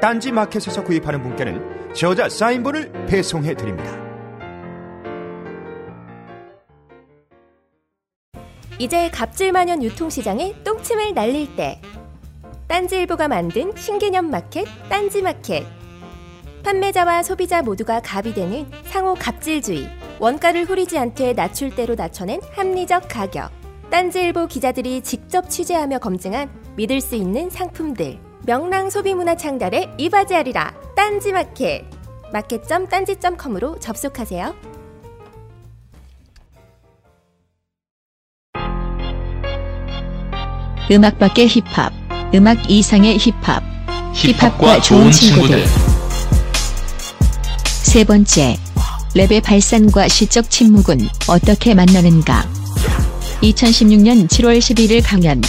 딴지 마켓에서 구입하는 분께는 저자 사인본을 배송해 드립니다. 이제 갑질만연 유통시장에 똥침을 날릴 때. 딴지일보가 만든 신개념 마켓 딴지 마켓. 판매자와 소비자 모두가 갑이 되는 상호 갑질주의. 원가를 후리지 않되 낮출 대로 낮춰낸 합리적 가격. 딴지일보 기자들이 직접 취재하며 검증한 믿을 수 있는 상품들 명랑 소비문화 창달에 이바지하리라 딴지마켓 마켓점 딴지점컴으로 접속하세요. 음악 밖의 힙합, 음악 이상의 힙합, 힙합과 좋은 친구들. 세 번째, 랩의 발산과 시적 침묵은 어떻게 만나는가? 2016년 7월 11일 강연.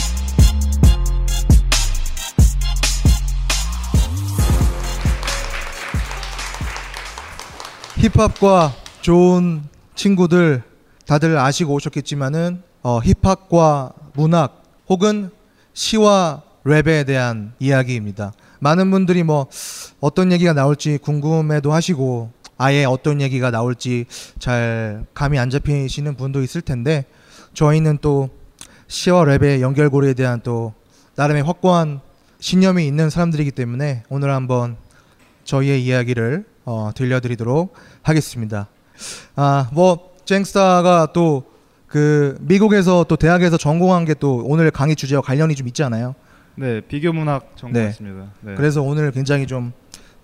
힙합과 좋은 친구들 다들 아시고 오셨겠지만은 어, 힙합과 문학 혹은 시와 랩에 대한 이야기입니다. 많은 분들이 뭐 어떤 얘기가 나올지 궁금해도 하시고 아예 어떤 얘기가 나올지 잘 감이 안 잡히시는 분도 있을 텐데 저희는 또 시와 랩의 연결고리에 대한 또 나름의 확고한 신념이 있는 사람들이기 때문에 오늘 한번 저희의 이야기를 어, 들려드리도록 하겠습니다. 아, 뭐 쟁스타가 또 그 미국에서 또 대학에서 전공한 게 또 오늘 강의 주제와 관련이 좀 있잖아요. 네, 비교 문학 전공했습니다. 네. 그래서 오늘 굉장히 좀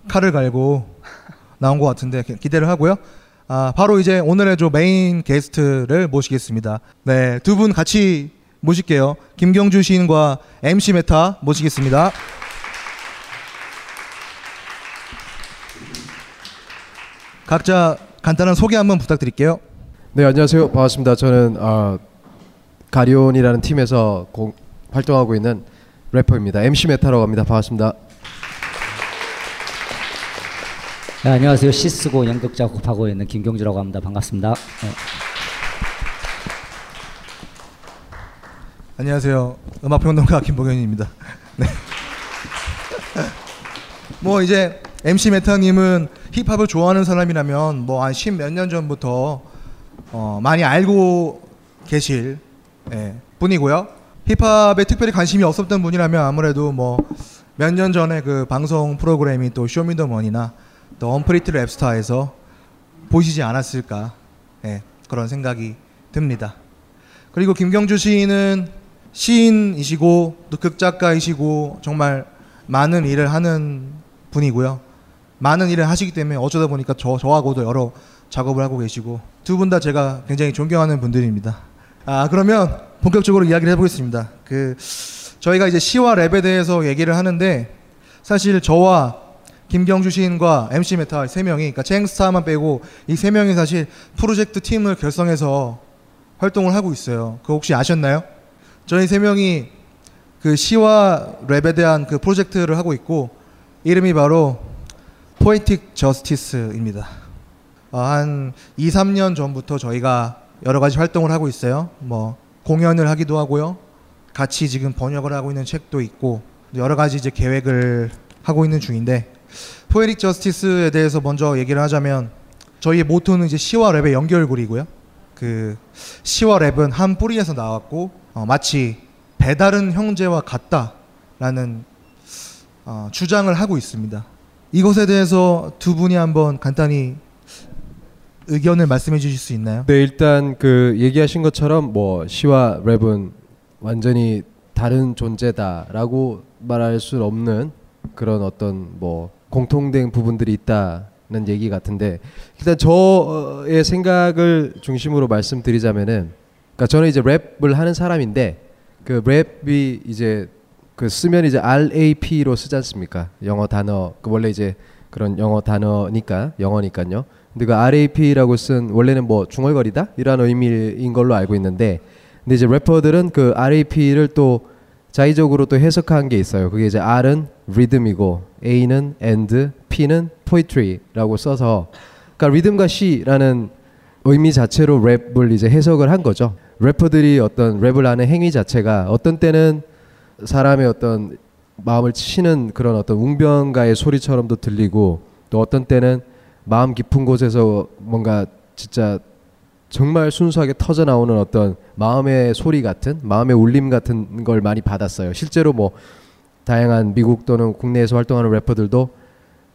칼을 갈고 나온 것 같은데 기- 기대를 하고요. 아, 바로 이제 오늘의 저 main guest를 모시겠습니다. 네, 두 분 같이 모실게요. 김경주 시인과 MC 메타 모시겠습니다. 각자 간단한 소개 한번 부탁드릴게요. 네 안녕하세요 반갑습니다 저는 어, 가리온이라는 팀에서 공, 활동하고 있는 래퍼입니다 MC 메타라고 합니다 반갑습니다 네, 안녕하세요. 시 쓰고 연극 작업하고 있는 김경주라고 합니다. 반갑습니다. 네. 안녕하세요. 음악평론가 김봉현입니다. 네. 뭐 이제 MC 메타님은 힙합을 좋아하는 사람이라면 뭐 한 십몇 년 전부터 어, 많이 알고 계실 예, 분이고요. 힙합에 특별히 관심이 없었던 분이라면 아무래도 뭐 몇 년 전에 그 방송 프로그램이 또 쇼미더머니나 또 언프리티 랩스타에서 보시지 않았을까 예, 그런 생각이 듭니다. 그리고 김경주 시인은 시인이시고 또 극작가이시고 정말 많은 일을 하는 분이고요. 많은 일을 하시기 때문에 어쩌다 보니까 저, 저하고도 여러 작업을 하고 계시고 두 분 다 제가 굉장히 존경하는 분들입니다. 아 그러면 본격적으로 이야기를 해보겠습니다. 그 저희가 이제 시와 랩에 대해서 얘기를 하는데 사실 저와 김경주 시인과 MC 메타 세 명이 그러니까 쟁스타만 빼고 이 세 명이 사실 프로젝트 팀을 결성해서 활동을 하고 있어요. 그거 혹시 아셨나요? 저희 세 명이 그 시와 랩에 대한 그 프로젝트를 하고 있고 이름이 바로 포에틱 저스티스입니다. 어, 한 2, 3년 전부터 저희가 여러 가지 활동을 하고 있어요. 뭐 공연을 하기도 하고요. 같이 지금 번역을 하고 있는 책도 있고 여러 가지 이제 계획을 하고 있는 중인데 포에틱 저스티스에 대해서 먼저 얘기를 하자면 저희의 모토는 이제 시와 랩의 연결고리고요. 그 시와 랩은 한 뿌리에서 나왔고 어, 마치 배다른 형제와 같다라는 어, 주장을 하고 있습니다. 이것에 대해서 두 분이 한번 간단히 의견을 말씀해 주실 수 있나요? 네, 일단 그 얘기하신 것처럼 뭐 시와 랩은 완전히 다른 존재다라고 말할 수 없는 그런 어떤 뭐 공통된 부분들이 있다는 얘기 같은데 일단 저의 생각을 중심으로 말씀드리자면은 그러니까 저는 이제 랩을 하는 사람인데 그 랩이 이제 그 쓰면 이제 RAP로 쓰지 않습니까? 영어 단어 그 원래 이제 그런 영어 단어니까 영어니까요. 근데 그 RAP라고 쓴 원래는 뭐 중얼거리다 이런 의미인 걸로 알고 있는데 근데 이제 래퍼들은 그 RAP를 또 자의적으로 또 해석한 게 있어요. 그게 이제 R은 리듬이고 A는 and, P는 poetry라고 써서 그러니까 리듬과 시라는 의미 자체로 랩을 이제 해석을 한 거죠. 래퍼들이 어떤 랩을 하는 행위 자체가 어떤 때는 사람의 어떤 마음을 치는 그런 어떤 웅변가의 소리처럼도 들리고 또 어떤 때는 마음 깊은 곳에서 뭔가 진짜 정말 순수하게 터져 나오는 어떤 마음의 소리 같은 마음의 울림 같은 걸 많이 받았어요. 실제로 뭐 다양한 미국 또는 국내에서 활동하는 래퍼들도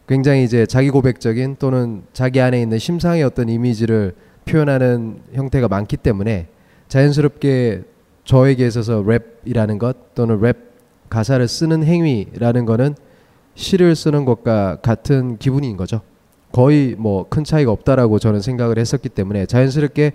굉장히 이제 자기 고백적인 또는 자기 안에 있는 심상의 어떤 이미지를 표현하는 형태가 많기 때문에 자연스럽게 저에게 있어서 랩이라는 것 또는 랩 가사를 쓰는 행위라는 거는 시를 쓰는 것과 같은 기분인 거죠. 거의 뭐 큰 차이가 없다라고 저는 생각을 했었기 때문에 자연스럽게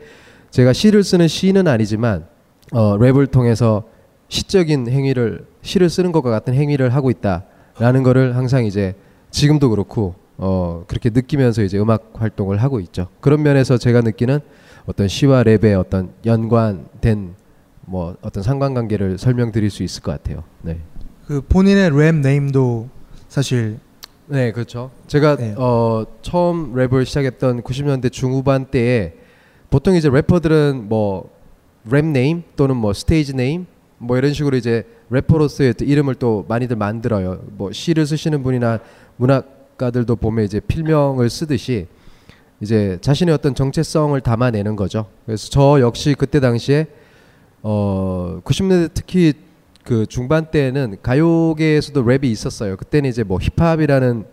제가 시를 쓰는 시는 아니지만 어, 랩을 통해서 시적인 행위를 시를 쓰는 것과 같은 행위를 하고 있다라는 거를 항상 이제 지금도 그렇고 어, 그렇게 느끼면서 이제 음악 활동을 하고 있죠. 그런 면에서 제가 느끼는 어떤 시와 랩의 어떤 연관된 뭐 어떤 상관관계를 설명드릴 수 있을 것 같아요. 네. 그 본인의 rap name도 사실 네, 그렇죠. 제가 네. 어, 처음 랩을 시작했던 90년대 중후반 때에 보통 이제 래퍼들은 뭐 rap name 또는 뭐 stage name 뭐 이런 식으로 이제 래퍼로서의 또 이름을 또 많이들 만들어요. 뭐 시를 쓰시는 분이나 문학가들도 보면 이제 필명을 쓰듯이 이제 자신의 어떤 정체성을 담아내는 거죠. 그래서 저 역시 그때 당시에 어 90년대 특히 그 중반 때는 가요계에서도 랩이 있었어요. 그때는 이제 뭐 힙합이라는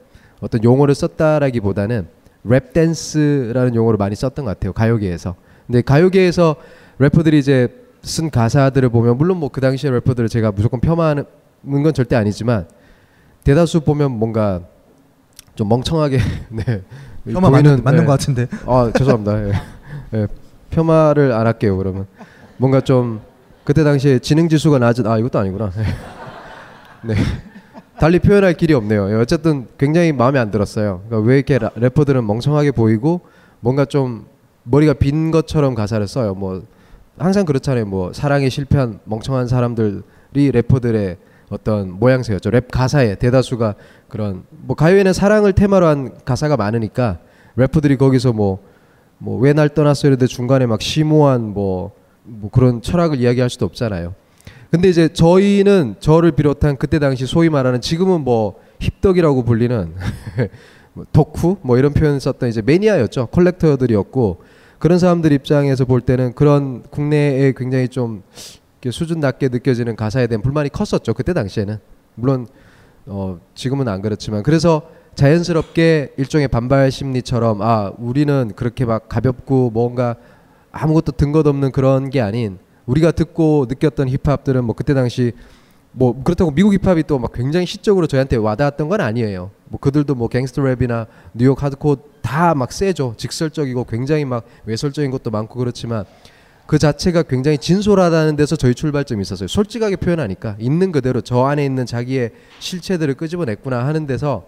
어떤 용어를 썼다라기보다는 랩 댄스라는 용어를 많이 썼던 것 같아요. 가요계에서. 근데 가요계에서 래퍼들이 이제 쓴 가사들을 보면 물론 뭐 그 당시에 래퍼들을 제가 무조건 폄하하는 건 절대 아니지만 대다수 보면 뭔가 좀 멍청하게 네. 폄하 맞는- 맞는 것 같은데. 아 죄송합니다. 예. 예. 폄하를 안 할게요. 그러면 뭔가 좀 그때 당시에 지능 지수가 낮은 아 이것도 아니구나. 네. 달리 표현할 길이 없네요. 예, 어쨌든 굉장히 마음에 안 들었어요. 그러니까 왜 이렇게 라- 래퍼들은 멍청하게 보이고 뭔가 좀 머리가 빈 것처럼 가사를 써요. 뭐 항상 그렇잖아요. 뭐 사랑에 실패한 멍청한 사람들이 래퍼들의 어떤 모양새였죠. 랩 가사에 대다수가 그런 뭐 가요에는 사랑을 테마로 한 가사가 많으니까 래퍼들이 거기서 뭐 뭐 왜 날 떠났어 이런데 중간에 막 심오한 뭐, 뭐 그런 철학을 이야기할 수도 없잖아요. 근데 이제 저희는 저를 비롯한 그때 당시 소위 말하는 지금은 뭐 힙덕이라고 불리는 뭐 덕후 뭐 이런 표현 썼던 이제 매니아였죠. 컬렉터들이었고 그런 사람들 입장에서 볼 때는 그런 국내에 굉장히 좀 수준 낮게 느껴지는 가사에 대한 불만이 컸었죠. 그때 당시에는 물론 어 지금은 안 그렇지만 그래서 자연스럽게 일종의 반발 심리처럼 아 우리는 그렇게 막 가볍고 뭔가 아무것도 든것 없는 그런 게 아닌 우리가 듣고 느꼈던 힙합들은 뭐 그때 당시 뭐 그렇다고 미국 힙합이 또 막 굉장히 시적으로 저희한테 와닿았던 건 아니에요. 뭐 그들도 뭐 갱스터 랩이나 뉴욕 하드코어 다 막 세죠. 직설적이고 굉장히 막 외설적인 것도 많고 그렇지만 그 자체가 굉장히 진솔하다는 데서 저희 출발점이 있었어요. 솔직하게 표현하니까 있는 그대로 저 안에 있는 자기의 실체들을 끄집어냈구나 하는 데서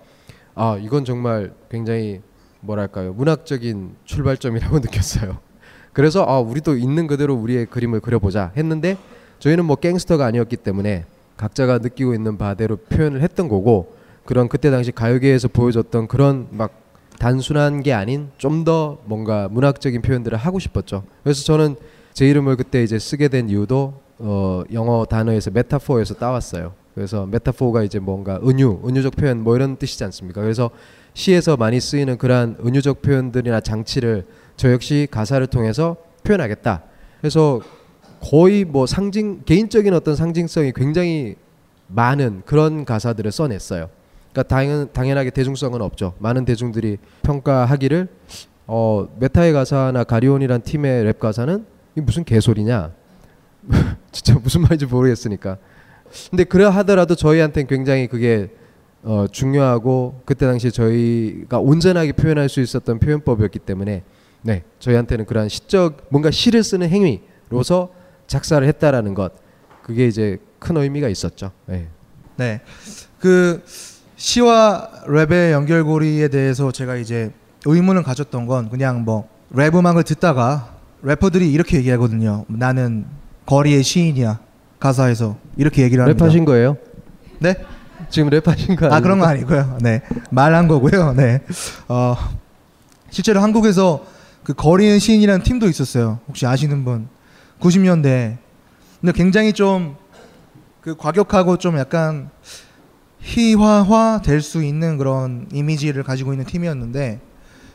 아 이건 정말 굉장히 뭐랄까요 문학적인 출발점이라고 느꼈어요. 그래서 아 우리도 있는 그대로 우리의 그림을 그려보자 했는데 저희는 뭐 갱스터가 아니었기 때문에 각자가 느끼고 있는 바대로 표현을 했던 거고 그런 그때 당시 가요계에서 보여줬던 그런 막 단순한 게 아닌 좀 더 뭔가 문학적인 표현들을 하고 싶었죠. 그래서 저는 제 이름을 그때 이제 쓰게 된 이유도 어 영어 단어에서 메타포에서 따왔어요. 그래서 메타포가 이제 뭔가 은유, 은유적 표현 뭐 이런 뜻이지 않습니까? 그래서 시에서 많이 쓰이는 그러한 은유적 표현들이나 장치를 저 역시 가사를 통해서 표현하겠다. 그래서 거의 뭐 상징 개인적인 어떤 상징성이 굉장히 많은 그런 가사들을 써냈어요. 그러니까 당연 당연하게 대중성은 없죠. 많은 대중들이 평가하기를 어 메타의 가사나 가리온이란 팀의 랩 가사는 이 무슨 개소리냐. 진짜 무슨 말인지 모르겠으니까. 근데 그래 하더라도 저희한테는 굉장히 그게 어, 중요하고 그때 당시 저희가 온전하게 표현할 수 있었던 표현법이었기 때문에 네 저희한테는 그러한 시적 뭔가 시를 쓰는 행위로서 작사를 했다라는 것 그게 이제 큰 의미가 있었죠. 네. 네. 그 시와 랩의 연결고리에 대해서 제가 이제 의문을 가졌던 건 그냥 뭐 랩 음악을 듣다가 래퍼들이 이렇게 얘기하거든요. 나는 거리의 시인이야. 가사에서 이렇게 얘기를 합니다. 랩하신 거예요? 네? 지금 랩하신 거아 그런 거 아니고요. 네 말한 거고요. 네. 어 실제로 한국에서 그 거리의 시인이라는 팀도 있었어요. 혹시 아시는 분? 90년대. 근데 굉장히 좀 그 과격하고 좀 약간 희화화 될 수 있는 그런 이미지를 가지고 있는 팀이었는데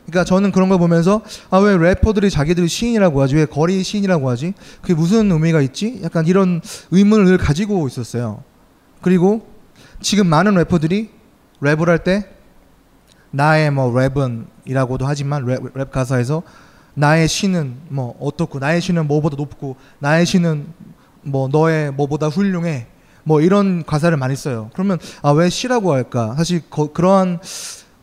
그러니까 저는 그런 걸 보면서 아 왜 래퍼들이 자기들이 시인이라고 하지 왜 거리 시인이라고 하지 그게 무슨 의미가 있지 약간 이런 의문을 늘 가지고 있었어요 그리고 지금 많은 래퍼들이 랩을 할 때 나의 뭐 랩은이라고도 하지만 랩, 랩 가사에서 나의 시는 뭐 어떻고 나의 시는 뭐보다 높고 나의 시는 뭐 너의 뭐보다 훌륭해 뭐 이런 가사를 많이 써요. 그러면 아 왜 시라고 할까? 사실 거, 그러한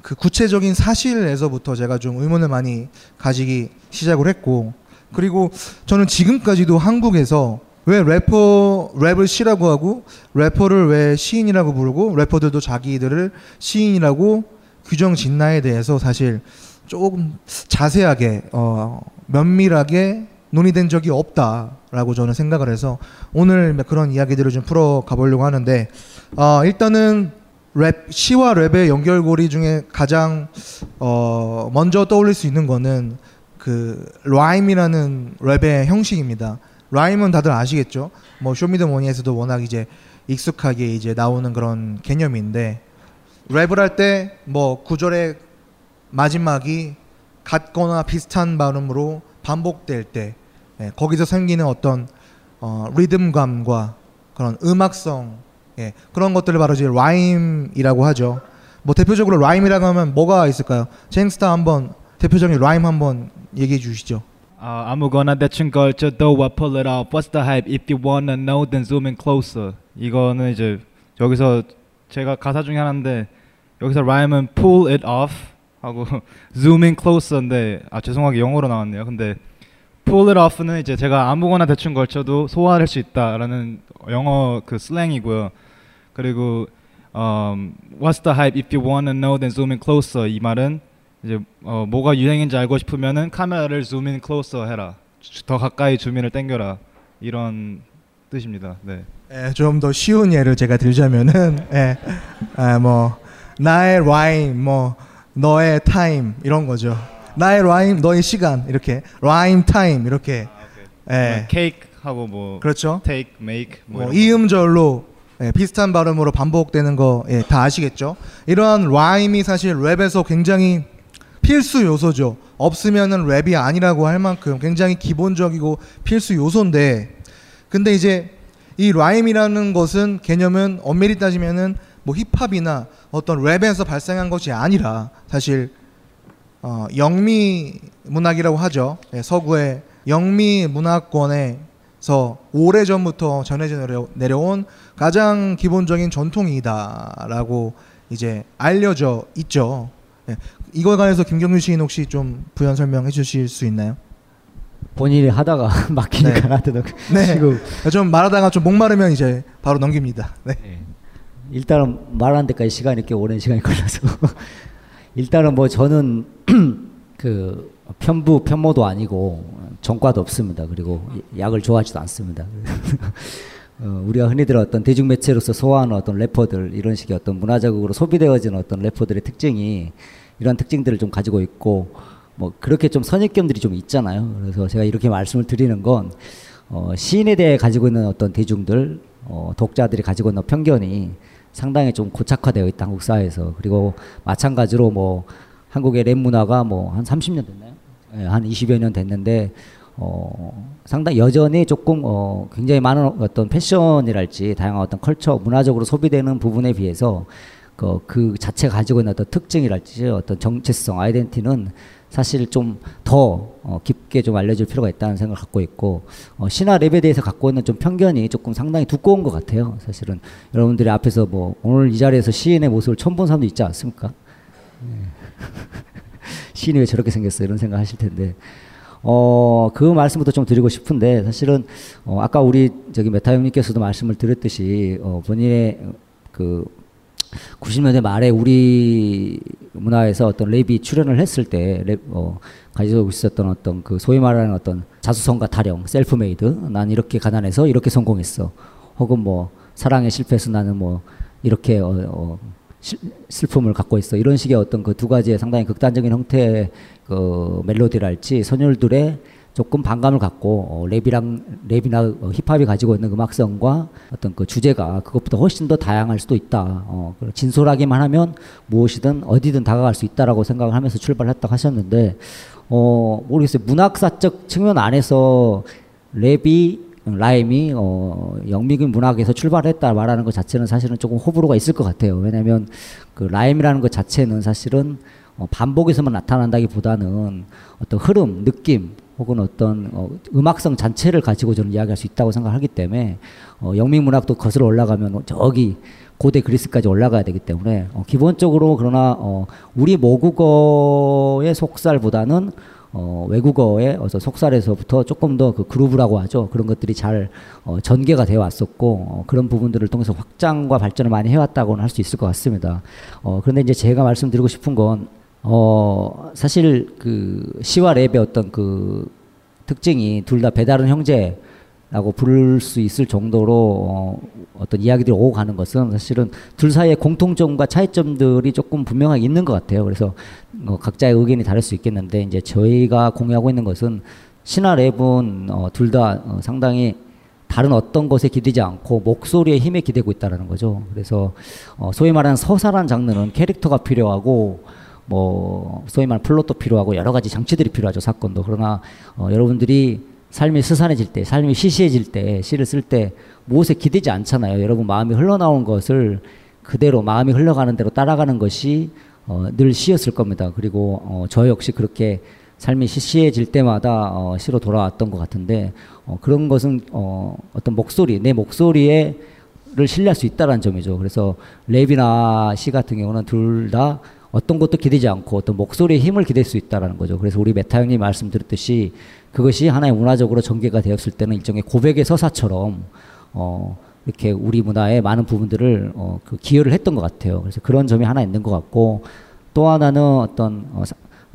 그 구체적인 사실에서부터 제가 좀 의문을 많이 가지기 시작을 했고 그리고 저는 지금까지도 한국에서 왜 래퍼 랩을 시라고 하고 래퍼를 왜 시인이라고 부르고 래퍼들도 자기들을 시인이라고 규정 짓나에 대해서 사실 조금 자세하게 어, 면밀하게 논의된 적이 없다라고 저는 생각을 해서 오늘 그런 이야기들을 좀 풀어 가 보려고 하는데 어, 일단은 랩 시와 랩의 연결고리 중에 가장 어, 먼저 떠올릴 수 있는 거는 그 라임이라는 랩의 형식입니다. 라임은 다들 아시겠죠? 뭐 쇼미더머니에서도 워낙 이제 익숙하게 이제 나오는 그런 개념인데 랩을 할 때 뭐 구절의 마지막이 같거나 비슷한 발음으로 반복될 때 예, 거기서 생기는 어떤 어, 리듬감과 그런 음악성 예, 그런 것들을 바로 이제 라임이라고 하죠. 뭐 대표적으로 라임이라고 하면 뭐가 있을까요? 제임스타 한번 대표적인 라임 한번 얘기해 주시죠. 아, 아무거나 대충 걸쳐도 I pull it off. What's the hype? If you wanna know, then zoom in closer. 이거는 이제 여기서 제가 가사 중에 하나인데 여기서 라임은 pull it off 하고 zoom in closer인데 아 죄송하게 영어로 나왔네요. 근데 pull it off는 이제 제가 아무거나 대충 걸쳐도 소화할 수 있다라는 영어 그 slang이고요. 그리고 um, what's the hype? If you wanna know, then zoom in closer. 이 말은 이제 어, 뭐가 유행인지 알고 싶으면은 카메라를 zoom in closer 해라. 더 가까이 zoom in을 당겨라. 이런 뜻입니다. 네. 예, 좀더 쉬운 예를 제가 들자면은 예, 아, 뭐 나의 라임, 뭐 너의 타임 이런 거죠. 나의 라임, 너의 시간 이렇게 라임 타임 이렇게. 예. 케이크 하고 뭐 그렇죠. take, make 뭐, 뭐 이음절로 예, 비슷한 발음으로 반복되는 거 예, 다 아시겠죠? 이러한 라임이 사실 랩에서 굉장히 필수 요소죠. 없으면은 랩이 아니라고 할 만큼 굉장히 기본적이고 필수 요소인데 근데 이제 이 라임이라는 것은 개념은 엄밀히 따지면은 뭐 힙합이나 어떤 랩에서 발생한 것이 아니라 사실 어, 영미 문학이라고 하죠. 예, 서구의 영미 문화권에서 오래 전부터 전해져 내려, 내려온 가장 기본적인 전통이다라고 이제 알려져 있죠. 예, 이거에 관해서 김경준 시인 혹시 좀 부연 설명해 주실 수 있나요? 본인이 하다가 막히니까 나한테도 네. 지금 좀 말하다가 좀 목마르면 이제 바로 넘깁니다. 네. 일단은 말하는 데까지 시간이 꽤 오랜 시간이 걸려서 일단은 뭐 저는 그 편부 편모도 아니고 전과도 없습니다. 그리고 약을 좋아하지도 않습니다. 어, 우리가 흔히 들 어떤 대중 매체로서 소화하는 어떤 래퍼들 이런 식의 어떤 문화적으로 소비되어지는 어떤 래퍼들의 특징이 이런 특징들을 좀 가지고 있고 뭐 그렇게 좀 선입견들이 좀 있잖아요. 그래서 제가 이렇게 말씀을 드리는 건 어, 시인에 대해 가지고 있는 어떤 대중들 어, 독자들이 가지고 있는 편견이 상당히 좀 고착화되어 있다 한국 사회에서 그리고 마찬가지로 뭐 한국의 랩 문화가 뭐 한 30년 됐나요? 예, 한 20여 년 됐는데 어, 상당히 여전히 조금 어, 굉장히 많은 어떤 패션이랄지 다양한 어떤 컬처 문화적으로 소비되는 부분에 비해서 그, 그 자체가 가지고 있는 어떤 특징이랄지 어떤 정체성, 아이덴티는 사실 좀더 어, 깊게 좀 알려줄 필요가 있다는 생각을 갖고 있고 어, 신화 랩에 대해서 갖고 있는 좀 편견이 조금 상당히 두꺼운 것 같아요. 사실은 여러분들이 앞에서 뭐 오늘 이 자리에서 시인의 모습을 처음 본 사람도 있지 않습니까? 네. 시인이 왜 저렇게 생겼어 이런 생각 하실 텐데 어, 그 말씀부터 좀 드리고 싶은데 사실은 어, 아까 우리 저기 메타 형님께서도 말씀을 드렸듯이 어, 본인의 그 90년대 말에 우리 문화에서 어떤 랩이 출현을 했을 때 랩, 어, 가지고 있었던 어떤 그 소위 말하는 어떤 자수성가 타령, self-made, 난 이렇게 가난해서 이렇게 성공했어. 혹은 뭐 사랑에 실패해서 나는 뭐 이렇게 어, 어, 실, 슬픔을 갖고 있어. 이런 식의 어떤 그 두 가지의 상당히 극단적인 형태의 그 멜로디랄지 선율들의 조금 반감을 갖고 어, 랩이랑 랩이나 어, 힙합이 가지고 있는 음악성과 어떤 그 주제가 그것보다 훨씬 더 다양할 수도 있다. 어, 진솔하기만 하면 무엇이든 어디든 다가갈 수 있다라고 생각을 하면서 출발했다고 하셨는데 어, 모르겠어요. 문학사적 측면 안에서 랩이 라임이 어, 영미군 문학에서 출발했다 말하는 것 자체는 사실은 조금 호불호가 있을 것 같아요. 왜냐하면 그 라임이라는 것 자체는 사실은 어, 반복에서만 나타난다기보다는 어떤 흐름, 느낌 혹은 어떤 어, 음악성 자체를 가지고 저는 이야기할 수 있다고 생각하기 때문에 어, 영미 문학도 거슬러 올라가면 저기 고대 그리스까지 올라가야 되기 때문에 어, 기본적으로 그러나 어, 우리 모국어의 속살보다는 어, 외국어의 어서 속살에서부터 조금 더 그 그루브라고 하죠. 그런 것들이 잘 어, 전개가 되어 왔었고 어, 그런 부분들을 통해서 확장과 발전을 많이 해왔다고는 할 수 있을 것 같습니다. 어, 그런데 이제 제가 말씀드리고 싶은 건 어, 사실 그 시와 랩의 어떤 그 특징이 둘 다 배다른 형제라고 부를 수 있을 정도로 어, 어떤 이야기들이 오고 가는 것은 사실은 둘 사이의 공통점과 차이점들이 조금 분명하게 있는 것 같아요. 그래서 어, 각자의 의견이 다를 수 있겠는데 이제 저희가 공유하고 있는 것은 시와 랩은 어, 둘다 어, 상당히 다른 어떤 것에 기대지 않고 목소리의 힘에 기대고 있다라는 거죠. 그래서 어, 소위 말하는 서사란 장르는 캐릭터가 필요하고 뭐 소위 말하는 플롯도 필요하고 여러 가지 장치들이 필요하죠 사건도. 그러나 어, 여러분들이 삶이 스산해질 때 삶이 시시해질 때 시를 쓸 때 무엇에 기대지 않잖아요. 여러분 마음이 흘러나온 것을 그대로 마음이 흘러가는 대로 따라가는 것이 어, 늘 시였을 겁니다. 그리고 어, 저 역시 그렇게 삶이 시시해질 때마다 어, 시로 돌아왔던 것 같은데 어, 그런 것은 어, 어떤 목소리 내 목소리에 를 신뢰할 수 있다는 점이죠. 그래서 랩이나 시 같은 경우는 둘 다 어떤 것도 기대지 않고 어떤 목소리의 힘을 기댈 수 있다라는 거죠. 그래서 우리 메타 형님 말씀 드렸듯이 그것이 하나의 문화적으로 전개가 되었을 때는 일종의 고백의 서사처럼 어 이렇게 우리 문화의 많은 부분들을 어 그 기여를 했던 것 같아요. 그래서 그런 점이 하나 있는 것 같고 또 하나는 어떤 어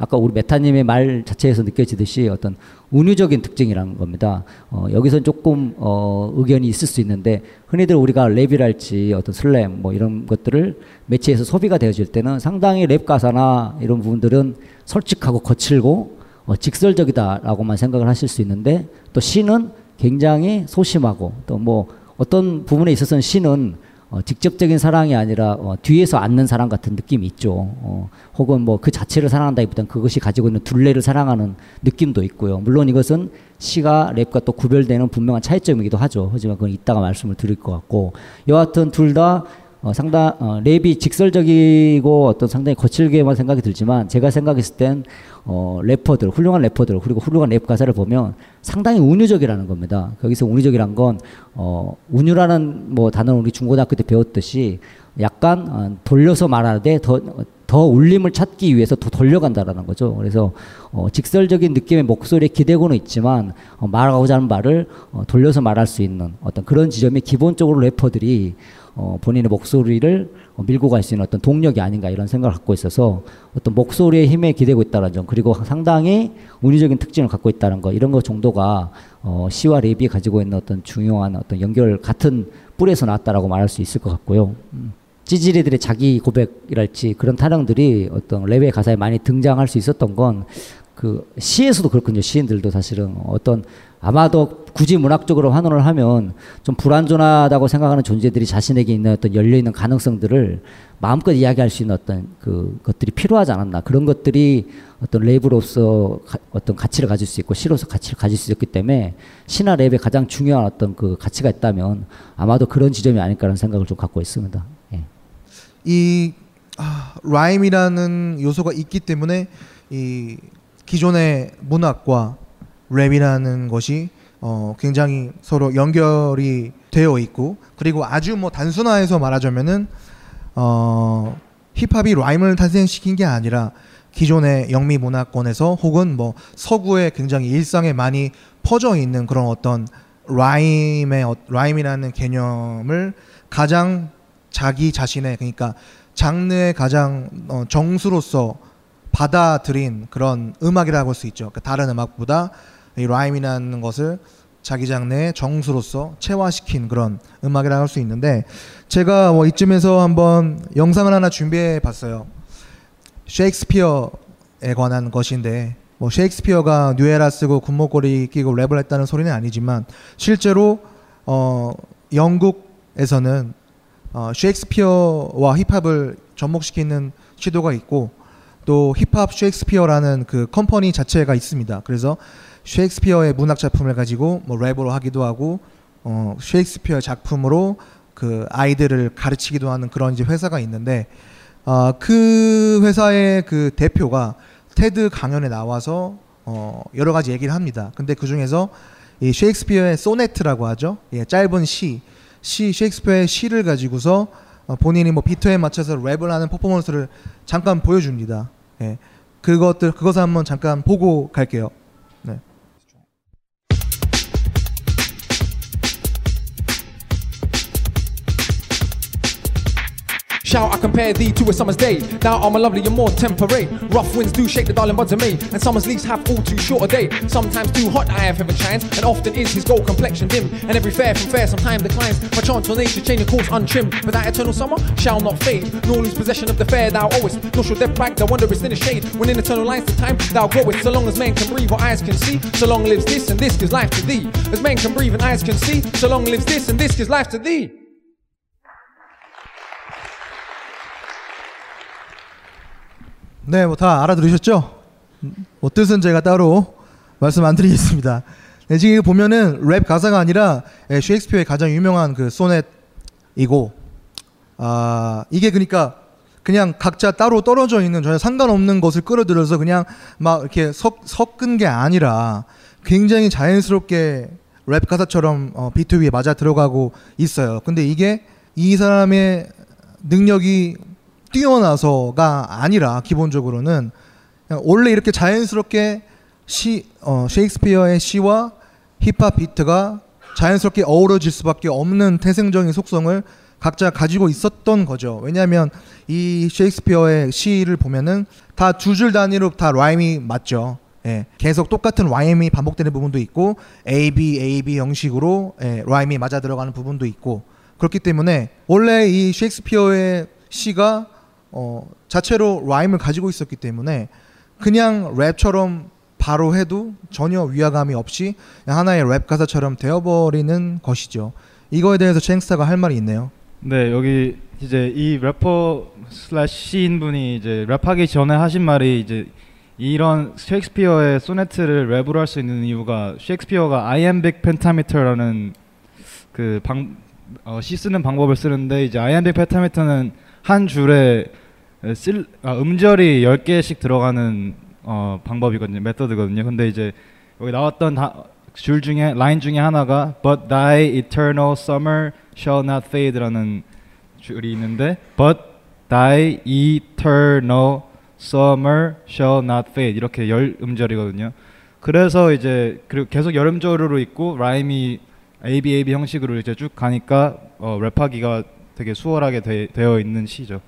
아까 우리 메타님의 말 자체에서 느껴지듯이 어떤 은유적인 특징이라는 겁니다. 어, 여기서 조금 어, 의견이 있을 수 있는데 흔히들 우리가 랩이랄지 어떤 slam 뭐 이런 것들을 매체에서 소비가 되어질 때는 상당히 랩 가사나 이런 부분들은 솔직하고 거칠고 어, 직설적이다라고만 생각을 하실 수 있는데 또 시는 굉장히 소심하고 또 뭐 어떤 부분에 있어서는 시는 어, 직접적인 사랑이 아니라 어, 뒤에서 앉는 사랑 같은 느낌이 있죠. 어, 혹은 뭐 그 자체를 사랑한다기보다는 그것이 가지고 있는 둘레를 사랑하는 느낌도 있고요. 물론 이것은 시가 랩과 또 구별되는 분명한 차이점이기도 하죠. 하지만 그건 이따가 말씀을 드릴 것 같고 여하튼 둘 다 어, 상당 어, 랩이 직설적이고 어떤 상당히 거칠게만 생각이 들지만 제가 생각했을 땐 어, 래퍼들 훌륭한 래퍼들 그리고 훌륭한 랩 가사를 보면 상당히 은유적이라는 겁니다. 거기서 은유적이란 건 어, 은유라는 뭐 단어는 우리 중고등학교 때 배웠듯이 약간 어, 돌려서 말하되 더, 더 울림을 찾기 위해서 더 돌려간다라는 거죠. 그래서 어, 직설적인 느낌의 목소리에 기대고는 있지만 어, 말하고자 하는 말을 어, 돌려서 말할 수 있는 어떤 그런 지점이 기본적으로 래퍼들이 어, 본인의 목소리를 어, 밀고 갈 수 있는 어떤 동력이 아닌가 이런 생각을 갖고 있어서 어떤 목소리의 힘에 기대고 있다는 점 그리고 상당히 운유적인 특징을 갖고 있다는 거 이런 것 정도가 어, 시와 랩이 가지고 있는 어떤 중요한 어떤 연결 같은 뿔에서 나왔다라고 말할 수 있을 것 같고요. 음. 찌질이들의 자기 고백이랄지 그런 타령들이 어떤 랩의 가사에 많이 등장할 수 있었던 건 그 시에서도 그렇군요. 시인들도 사실은 어떤 아마도 굳이 문학적으로 환원을 하면 좀 불완전하다고 생각하는 존재들이 자신에게 있는 어떤 열려 있는 가능성들을 마음껏 이야기할 수 있는 어떤 그 것들이 필요하지 않았나. 그런 것들이 어떤 랩으로서 가, 어떤 가치를 가질 수 있고 시로서 가치를 가질 수 있기 때문에 신화 랩에 가장 중요한 어떤 그 가치가 있다면 아마도 그런 지점이 아닐까라는 생각을 좀 갖고 있습니다. 예. 이 아, 라임이라는 요소가 있기 때문에 이 기존의 문학과 랩이라는 것이 어, 굉장히 서로 연결이 되어 있고 그리고 아주 뭐 단순화해서 말하자면은 어, 힙합이 라임을 탄생시킨 게 아니라 기존의 영미 문화권에서 혹은 뭐 서구에 굉장히 일상에 많이 퍼져 있는 그런 어떤 라임의 어, 라임이라는 개념을 가장 자기 자신의 그러니까 장르의 가장 어, 정수로서 받아들인 그런 음악이라고 할 수 있죠. 그러니까 다른 음악보다 이 라임이라는 것을 자기 장르의 정수로서 체화시킨 그런 음악이라고 할 수 있는데 제가 뭐 이쯤에서 한번 영상을 하나 준비해 봤어요. 셰익스피어에 관한 것인데 뭐 셰익스피어가 뉴에라 쓰고 군목걸이 끼고 랩을 했다는 소리는 아니지만 실제로 어 영국에서는 어 셰익스피어와 힙합을 접목시키는 시도가 있고 또 힙합 셰익스피어라는 그 컴퍼니 자체가 있습니다. 그래서 셰익스피어의 문학 작품을 가지고 뭐 랩으로 하기도 하고 어 셰익스피어 작품으로 그 아이들을 가르치기도 하는 그런 이제 회사가 있는데 어, 그 회사의 그 대표가 테드 강연에 나와서 어, 여러 가지 얘기를 합니다. 근데 그 중에서 이 셰익스피어의 소네트라고 하죠. 예, 짧은 시, 시 셰익스피어의 시를 가지고서 어, 본인이 뭐 비트에 맞춰서 랩을 하는 퍼포먼스를 잠깐 보여줍니다. 예, 그것들 그것을 한번 잠깐 보고 갈게요. Shall I compare thee to a summer's day? Thou art my lovely and more temperate. Rough winds do shake the darling buds of me, and summer's leaves have all too short a day. Sometimes too hot, I have heaven shines, and often is his gold complexion dim. And every fair from fair sometimes declines. My chance or nature change course untrimmed, but that eternal summer shall not fade, nor lose possession of the fair thou owest. Nor shall death brag thou wanderest in the shade, when in eternal lines to time thou growest. So long as man can breathe or eyes can see, so long lives this, and this gives life to thee. As man can breathe and eyes can see, so long lives this, and this gives life to thee. 네, 뭐 다 알아들으셨죠? 뭐 뜻은 제가 따로 말씀 안 드리겠습니다. 네, 지금 이거 보면은 랩 가사가 아니라 예, 셰익스피어의 가장 유명한 그 소넷이고 아 이게 그러니까 그냥 각자 따로 떨어져 있는 전혀 상관없는 것을 끌어들여서 그냥 막 이렇게 섞, 섞은 게 아니라 굉장히 자연스럽게 랩 가사처럼 어, 비트 위에 맞아 들어가고 있어요. 근데 이게 이 사람의 능력이 뛰어나서가 아니라 기본적으로는 원래 이렇게 자연스럽게 시 어, 셰익스피어의 시와 힙합 비트가 자연스럽게 어우러질 수밖에 없는 태생적인 속성을 각자 가지고 있었던 거죠. 왜냐하면 이 셰익스피어의 시를 보면은 다 두 줄 단위로 다 라임이 맞죠. 예, 계속 똑같은 라임이 반복되는 부분도 있고 A B A B 형식으로 예, 라임이 맞아 들어가는 부분도 있고 그렇기 때문에 원래 이 셰익스피어의 시가 어, 자체로 라임을 가지고 있었기 때문에 그냥 랩처럼 바로 해도 전혀 위화감이 없이 하나의 랩 가사처럼 되어버리는 것이죠. 이거에 대해서 챈스타가 할 말이 있네요. 네 여기 이제 이 래퍼 슬래시 시인 분이 이제 랩하기 전에 하신 말이 이제 이런 셰익스피어의 소네트를 랩으로 할 수 있는 이유가 셰익스피어가 iambic pentameter라는 그 방 어, 시 쓰는 방법을 쓰는데 이제 iambic pentameter는 한 줄에 쓸, 아, 음절이 10개씩 들어가는 어, 방법이거든요. 메서드거든요. 근데 이제 여기 나왔던 다, 줄 중에 라인 중에 하나가 But thy eternal summer shall not fade라는 줄이 있는데 But thy eternal summer shall not fade 이렇게 열 음절이거든요. 그래서 이제 그리고 계속 열 음절으로 있고 라임이 A B A B 형식으로 이제 쭉 가니까 어, 랩하기가 되게 수월하게 되, 되어 있는 시죠.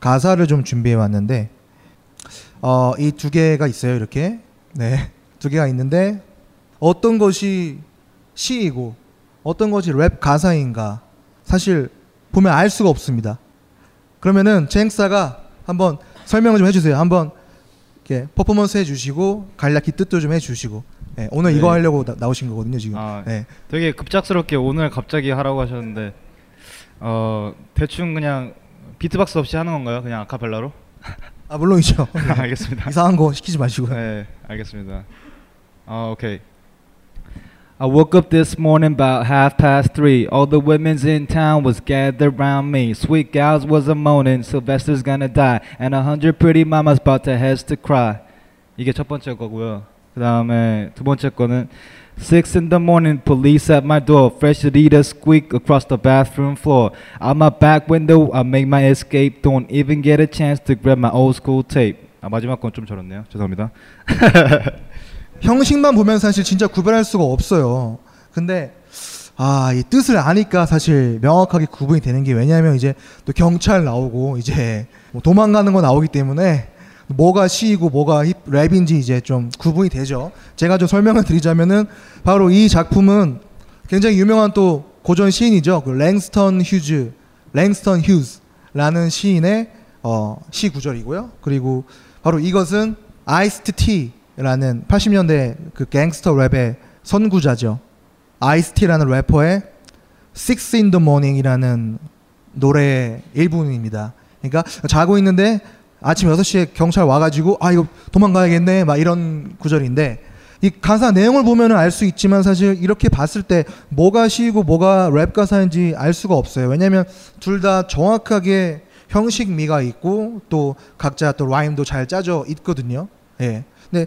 가사를 좀 준비해 왔는데 어, 이 두 개가 있어요. 이렇게 네, 두 개가 있는데 어떤 것이 시이고 어떤 것이 랩 가사인가 사실 보면 알 수가 없습니다. 그러면은 쟁사가 한번 설명을 좀 해주세요. 한번 이렇게 퍼포먼스 해주시고 간략히 뜻도 좀 해주시고 네, 오늘 네. 이거 하려고 나, 오신 거거든요 지금. 아, 네. 되게 급작스럽게 오늘 갑자기 하라고 하셨는데 어 대충 그냥 비트박스 없이 하는 건가요? 그냥 아카펠라로? 아 물론이죠. 알겠습니다. 이상한 거 시키지 마시고요. 네, 알겠습니다. 아 오케이. I woke up this morning about half past three. All the women's in town was gathered round me. Sweet gals was a moaning, Sylvester's gonna die, and a hundred pretty mamas about to heads to cry. 이게 첫 번째 거고요. 그 다음에 두 번째 거는 Six in the morning, police at my door. Fresh Adidas squeak across the bathroom floor. Out my back window, I make my escape. Don't even get a chance to grab my old school tape. 아 마지막 건 좀 저렇네요. 죄송합니다. 형식만 보면 사실 진짜 구별할 수가 없어요. 근데 아, 이 뜻을 아니까 사실 명확하게 구분이 되는 게 왜냐하면 이제 또 경찰 나오고 이제 뭐 도망가는 거 나오기 때문에 뭐가 시이고 뭐가 힙, 랩인지 이제 좀 구분이 되죠. 제가 좀 설명을 드리자면은 바로 이 작품은 굉장히 유명한 또 고전 시인이죠. 그 랭스턴 휴즈, 랭스턴 휴즈라는 시인의 어, 시 구절이고요. 그리고 바로 이것은 아이스 티라는 80년대 그 갱스터 랩의 선구자죠. 아이스티라는 래퍼의 Six in the Morning이라는 노래의 일부분입니다. 그러니까 자고 있는데 아침 6시에 경찰 와가지고 아 이거 도망가야겠네 막 이런 구절인데 이 가사 내용을 보면은 알 수 있지만 사실 이렇게 봤을 때 뭐가 시이고 뭐가 랩 가사인지 알 수가 없어요. 왜냐면 둘 다 정확하게 형식미가 있고 또 각자 또 라임도 잘 짜져 있거든요. 예. 근데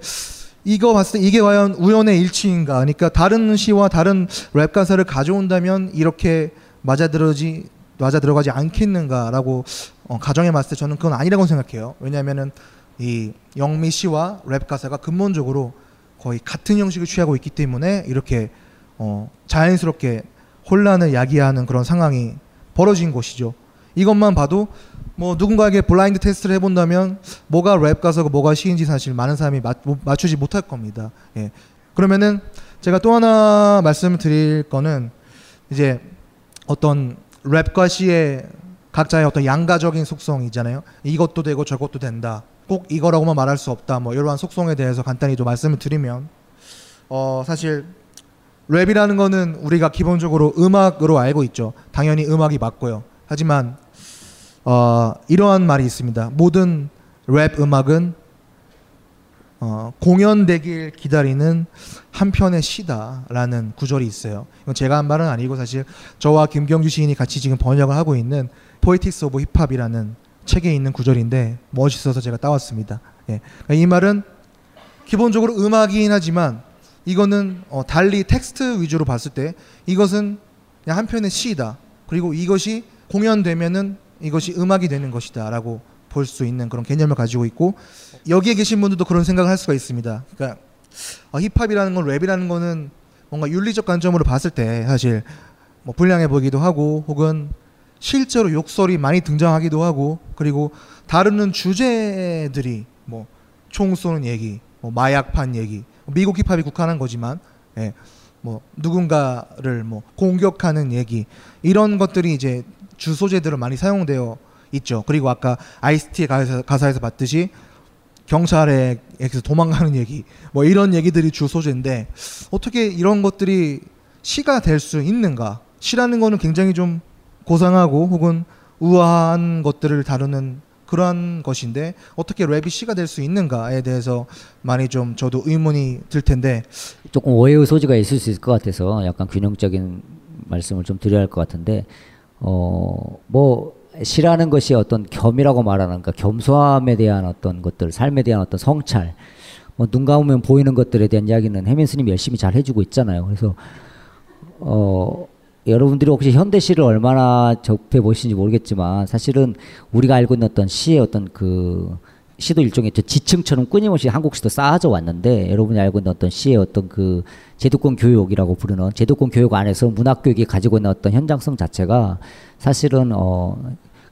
이거 봤을 때 이게 과연 우연의 일치인가? 그러니까 다른 시와 다른 랩 가사를 가져온다면 이렇게 맞아들어지 맞아 들어가지 않겠는가라고 어, 가정해 봤을 때 저는 그건 아니라고 생각해요. 왜냐하면은 이 영미 시와 랩 가사가 근본적으로 거의 같은 형식을 취하고 있기 때문에 이렇게 어, 자연스럽게 혼란을 야기하는 그런 상황이 벌어진 것이죠. 이것만 봐도 뭐 누군가에게 블라인드 테스트를 해본다면 뭐가 랩 가사고 뭐가 시인지 사실 많은 사람이 맞, 맞추지 못할 겁니다. 예. 그러면은 제가 또 하나 말씀을 드릴 거는 이제 어떤 랩과 시의 각자의 어떤 양가적인 속성이잖아요. 이것도 되고 저것도 된다. 꼭 이거라고만 말할 수 없다. 뭐 이러한 속성에 대해서 간단히 좀 말씀을 드리면 어 사실 랩이라는 거는 우리가 기본적으로 음악으로 알고 있죠. 당연히 음악이 맞고요. 하지만 어, 이러한 말이 있습니다. 모든 랩 음악은 어, 공연되길 기다리는 한 편의 시다라는 구절이 있어요. 이건 제가 한 말은 아니고 사실 저와 김경주 시인이 같이 지금 번역을 하고 있는 Poetics of Hip Hop이라는 책에 있는 구절인데 멋있어서 제가 따왔습니다. 예. 이 말은 기본적으로 음악이긴 하지만 이거는 어, 달리 텍스트 위주로 봤을 때 이것은 그냥 한 편의 시다. 그리고 이것이 공연되면은 이것이 음악이 되는 것이다라고 볼 수 있는 그런 개념을 가지고 있고 여기에 계신 분들도 그런 생각을 할 수가 있습니다. 그러니까 어, 힙합이라는 건 랩이라는 거는 뭔가 윤리적 관점으로 봤을 때 사실 뭐 불량해 보이기도 하고 혹은 실제로 욕설이 많이 등장하기도 하고 그리고 다루는 주제들이 뭐 총 쏘는 얘기, 뭐 마약판 얘기, 미국 힙합이 국한한 거지만 예, 뭐 누군가를 뭐 공격하는 얘기 이런 것들이 이제 주 소재들은 많이 사용되어 있죠. 그리고 아까 아이스티 가사, 가사에서 봤듯이 경찰에서 도망가는 얘기 뭐 이런 얘기들이 주 소재인데 어떻게 이런 것들이 시가 될 수 있는가? 시라는 거는 굉장히 좀 고상하고 혹은 우아한 것들을 다루는 그러한 것인데 어떻게 랩이 시가 될 수 있는가에 대해서 많이 좀 저도 의문이 들 텐데 조금 오해의 소지가 있을 수 있을 것 같아서 약간 균형적인 말씀을 좀 드려야 할 것 같은데 어뭐 시라는 것이 어떤 겸이라고 말하는 그 겸손함에 대한 어떤 것들, 삶에 대한 어떤 성찰, 뭐 눈 감으면 보이는 것들에 대한 이야기는 해민 스님이 열심히 잘 해주고 있잖아요. 그래서 어 여러분들이 혹시 현대 시를 얼마나 접해 보시는지 모르겠지만 사실은 우리가 알고 있는 어떤 시의 어떤 그 시도 일종의 지층처럼 끊임없이 한국 시도 쌓아져 왔는데 여러분이 알고 있는 어떤 시의 어떤 그 제도권 교육이라고 부르는 제도권 교육 안에서 문학 교육이 가지고 있는 어떤 현장성 자체가 사실은 어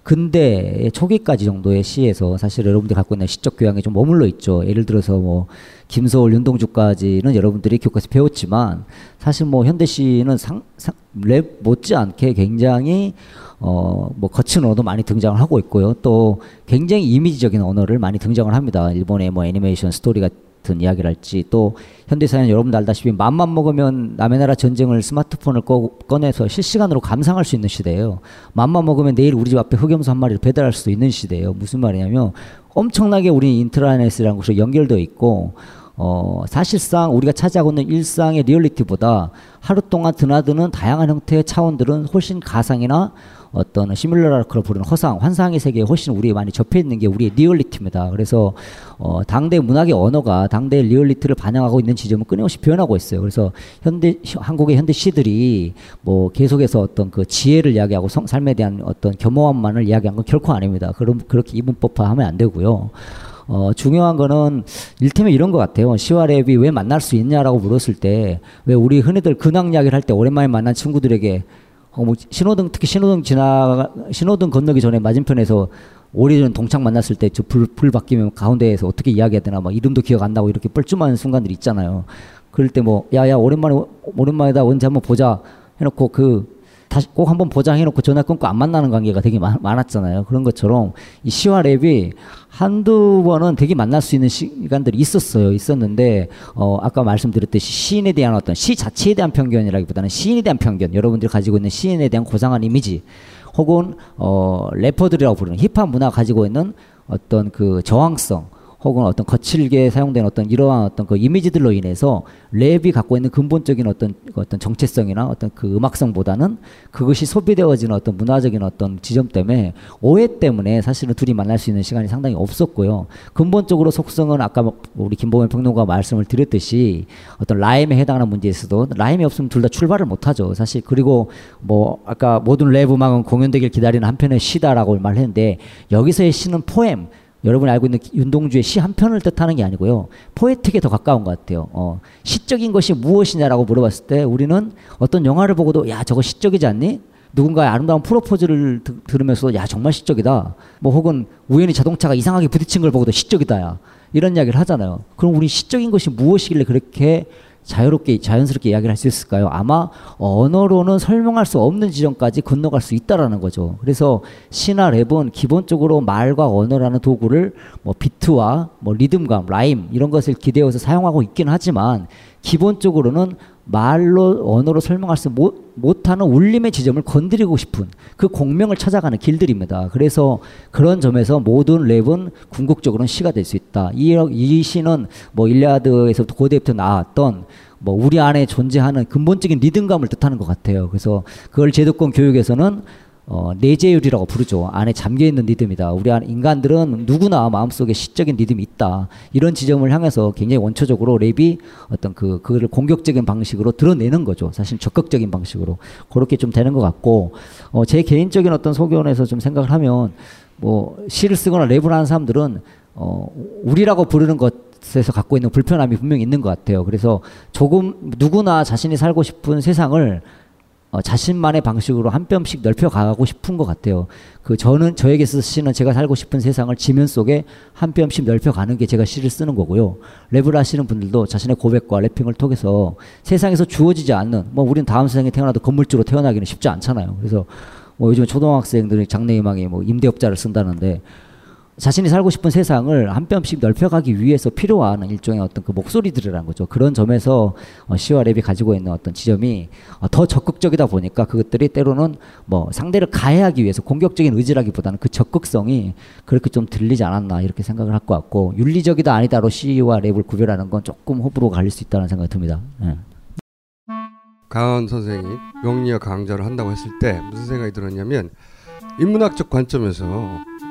근대 초기까지 정도의 시에서 사실 여러분들이 갖고 있는 시적 교양에 좀 머물러 있죠. 예를 들어서 뭐 김서울, 윤동주까지는 여러분들이 교과서 배웠지만 사실 뭐 현대 시는 상, 상, 랩 못지않게 굉장히 어 뭐 거친 언어도 많이 등장을 하고 있고요. 또 굉장히 이미지적인 언어를 많이 등장을 합니다. 일본의 뭐 애니메이션 스토리 같은 이야기랄지 또 현대사는 여러분들 알다시피 맘만 먹으면 남의 나라 전쟁을 스마트폰을 꺼, 꺼내서 실시간으로 감상할 수 있는 시대예요. 맘만 먹으면 내일 우리 집 앞에 흑염소 한 마리를 배달할 수도 있는 시대예요. 무슨 말이냐면 엄청나게 우리 인터넷이라는 곳이 연결되어 있고 어, 사실상 우리가 차지하고 있는 일상의 리얼리티보다 하루 동안 드나드는 다양한 형태의 차원들은 훨씬 가상이나 어떤 simulacre로 부르는 허상, 환상의 세계에 훨씬 우리 많이 접해 있는 게 우리의 리얼리티입니다. 그래서 어, 당대 문학의 언어가 당대 리얼리티를 반영하고 있는 지점은 끊임없이 변하고 있어요. 그래서 현대 한국의 현대 시들이 뭐 계속해서 어떤 그 지혜를 이야기하고 성, 삶에 대한 어떤 겸허함만을 이야기한 건 결코 아닙니다. 그럼 그렇게 이분법화하면 안 되고요. 어, 중요한 거는 일테면 이런 것 같아요. 시와 랩이 왜 만날 수 있냐라고 물었을 때 왜 우리 흔히들 근황 이야기를 할 때 오랜만에 만난 친구들에게 어, 뭐 신호등 특히 신호등 지나 신호등 건너기 전에 맞은편에서 오래전 동창 만났을 때저불불 바뀌면 가운데에서 어떻게 이야기해야 되나 막 이름도 기억 안 나고 이렇게 뻘쭘한 순간들이 있잖아요. 그럴 때 뭐 야야 오랜만에 오랜만이다 언제 한번 보자 해놓고 그 다시 꼭 한번 보자 해놓고 전화 끊고 안 만나는 관계가 되게 많, 많았잖아요. 그런 것처럼 이 시와 랩이 한두 번은 되게 만날 수 있는 시간들이 있었어요. 있었는데 어 아까 말씀드렸듯이 시인에 대한 어떤 시 자체에 대한 편견이라기보다는 시인에 대한 편견, 여러분들이 가지고 있는 시인에 대한 고상한 이미지 혹은 어 래퍼들이라고 부르는 힙합 문화 가 가지고 있는 어떤 그 저항성 혹은 어떤 거칠게 사용된 어떤 이러한 어떤 그 이미지들로 인해서 랩이 갖고 있는 근본적인 어떤 어떤 정체성이나 어떤 그 음악성보다는 그것이 소비되어지는 어떤 문화적인 어떤 지점 때문에 오해 때문에 사실은 둘이 만날 수 있는 시간이 상당히 없었고요. 근본적으로 속성은 아까 뭐 우리 김봉현 평론가 말씀을 드렸듯이 어떤 라임에 해당하는 문제에서도 라임이 없으면 둘 다 출발을 못하죠. 사실 그리고 뭐 아까 모든 랩 음악은 공연되길 기다리는 한편의 시다라고 말했는데 여기서의 시는 poem 여러분이 알고 있는 윤동주의 시 한 편을 뜻하는 게 아니고요. poetic에 더 가까운 것 같아요. 어, 시적인 것이 무엇이냐라고 물어봤을 때 우리는 어떤 영화를 보고도 야 저거 시적이지 않니? 누군가의 아름다운 프로포즈를 드, 들으면서 야 정말 시적이다. 뭐 혹은 우연히 자동차가 이상하게 부딪힌 걸 보고도 시적이다. 야. 이런 이야기를 하잖아요. 그럼 우리 시적인 것이 무엇이길래 그렇게 자유롭게 자연스럽게 이야기를 할 수 있을까요? 아마 언어로는 설명할 수 없는 지점까지 건너갈 수 있다라는 거죠. 그래서 시나 랩은 기본적으로 말과 언어라는 도구를 뭐 비트와 뭐 리듬감, 라임 이런 것을 기대어서 사용하고 있긴 하지만 기본적으로는 말로 언어로 설명할 수 못, 못하는 울림의 지점을 건드리고 싶은 그 공명을 찾아가는 길들입니다. 그래서 그런 점에서 모든 랩은 궁극적으로는 시가 될 수 있다. 이, 이 시는 뭐 일리아드에서부터 고대부터 나왔던 뭐 우리 안에 존재하는 근본적인 리듬감을 뜻하는 것 같아요. 그래서 그걸 제도권 교육에서는 어, 내재율이라고 부르죠. 안에 잠겨 있는 리듬이다. 우리 안 인간들은 누구나 마음속에 시적인 리듬이 있다. 이런 지점을 향해서 굉장히 원초적으로 랩이 어떤 그 그를 공격적인 방식으로 드러내는 거죠. 사실 적극적인 방식으로 그렇게 좀 되는 것 같고 어, 제 개인적인 어떤 소견에서 좀 생각을 하면 뭐 시를 쓰거나 랩을 하는 사람들은 어, 우리라고 부르는 것 에서 갖고 있는 불편함이 분명히 있는 것 같아요. 그래서 조금 누구나 자신이 살고 싶은 세상을 어, 자신만의 방식으로 한 뼘씩 넓혀 가고 싶은 것 같아요. 그 저는 저에게 쓰시는 제가 살고 싶은 세상을 지면 속에 한 뼘씩 넓혀 가는 게 제가 시를 쓰는 거고요. 랩을 하시는 분들도 자신의 고백과 랩핑을 통해서 세상에서 주어지지 않는 뭐 우리는 다음 세상에 태어나도 건물주로 태어나기는 쉽지 않잖아요. 그래서 뭐 요즘 초등학생들이 장래희망에 뭐 임대업자를 쓴다는데 자신이 살고 싶은 세상을 한 뼘씩 넓혀가기 위해서 필요한 일종의 어떤 그 목소리들이라는 거죠. 그런 점에서 어, 시와 랩이 가지고 있는 어떤 지점이 어, 더 적극적이다 보니까 그것들이 때로는 뭐 상대를 가해하기 위해서 공격적인 의지라기보다는 그 적극성이 그렇게 좀 들리지 않았나 이렇게 생각을 할 것 같고 윤리적이다 아니다로 시와 랩을 구별하는 건 조금 호불호 갈릴 수 있다는 생각이 듭니다. 예. 강헌 선생이 명리학 강좌를 한다고 했을 때 무슨 생각이 들었냐면 인문학적 관점에서 이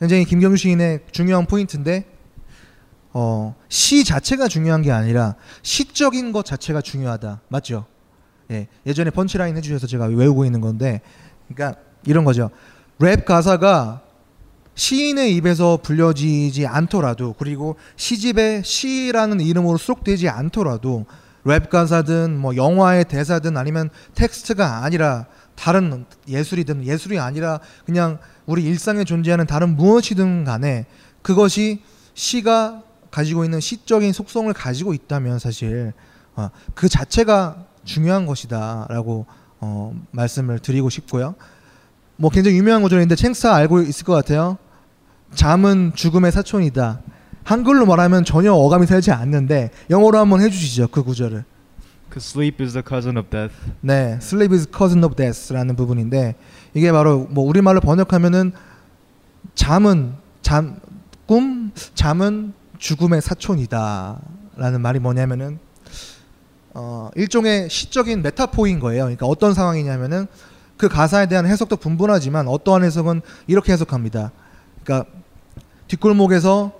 굉장히 김경주 시인의 중요한 포인트인데 어, 시 자체가 중요한 게 아니라 시적인 것 자체가 중요하다. 맞죠? 예. 예전에 punchline 해주셔서 제가 외우고 있는 건데, 그러니까 이런 거죠. 랩 가사가 시인의 입에서 불려지지 않더라도 그리고 시집에 시라는 이름으로 수록되지 않더라도 랩 가사든 뭐 영화의 대사든 아니면 텍스트가 아니라 다른 예술이든 예술이 아니라 그냥 우리 일상에 존재하는 다른 무엇이든 간에 그것이 시가 가지고 있는 시적인 속성을 가지고 있다면 사실 어, 그 자체가 중요한 것이다라고 어, 말씀을 드리고 싶고요. 뭐 굉장히 유명한 구절인데 챙사 알고 있을 것 같아요. 잠은 죽음의 사촌이다. 한글로 말하면 전혀 어감이 살지 않는데 영어로 한번 해주시죠 그 구절을. Sleep is the cousin of death. 네, sleep is cousin of death라는 부분인데 이게 바로 뭐 우리말로 번역하면은 잠은 잠 꿈 잠은 죽음의 사촌이다라는 말이 뭐냐면은 어 일종의 시적인 메타포인 거예요. 그러니까 어떤 상황이냐면은 그 가사에 대한 해석도 분분하지만 어떠한 해석은 이렇게 해석합니다. 그러니까 뒷골목에서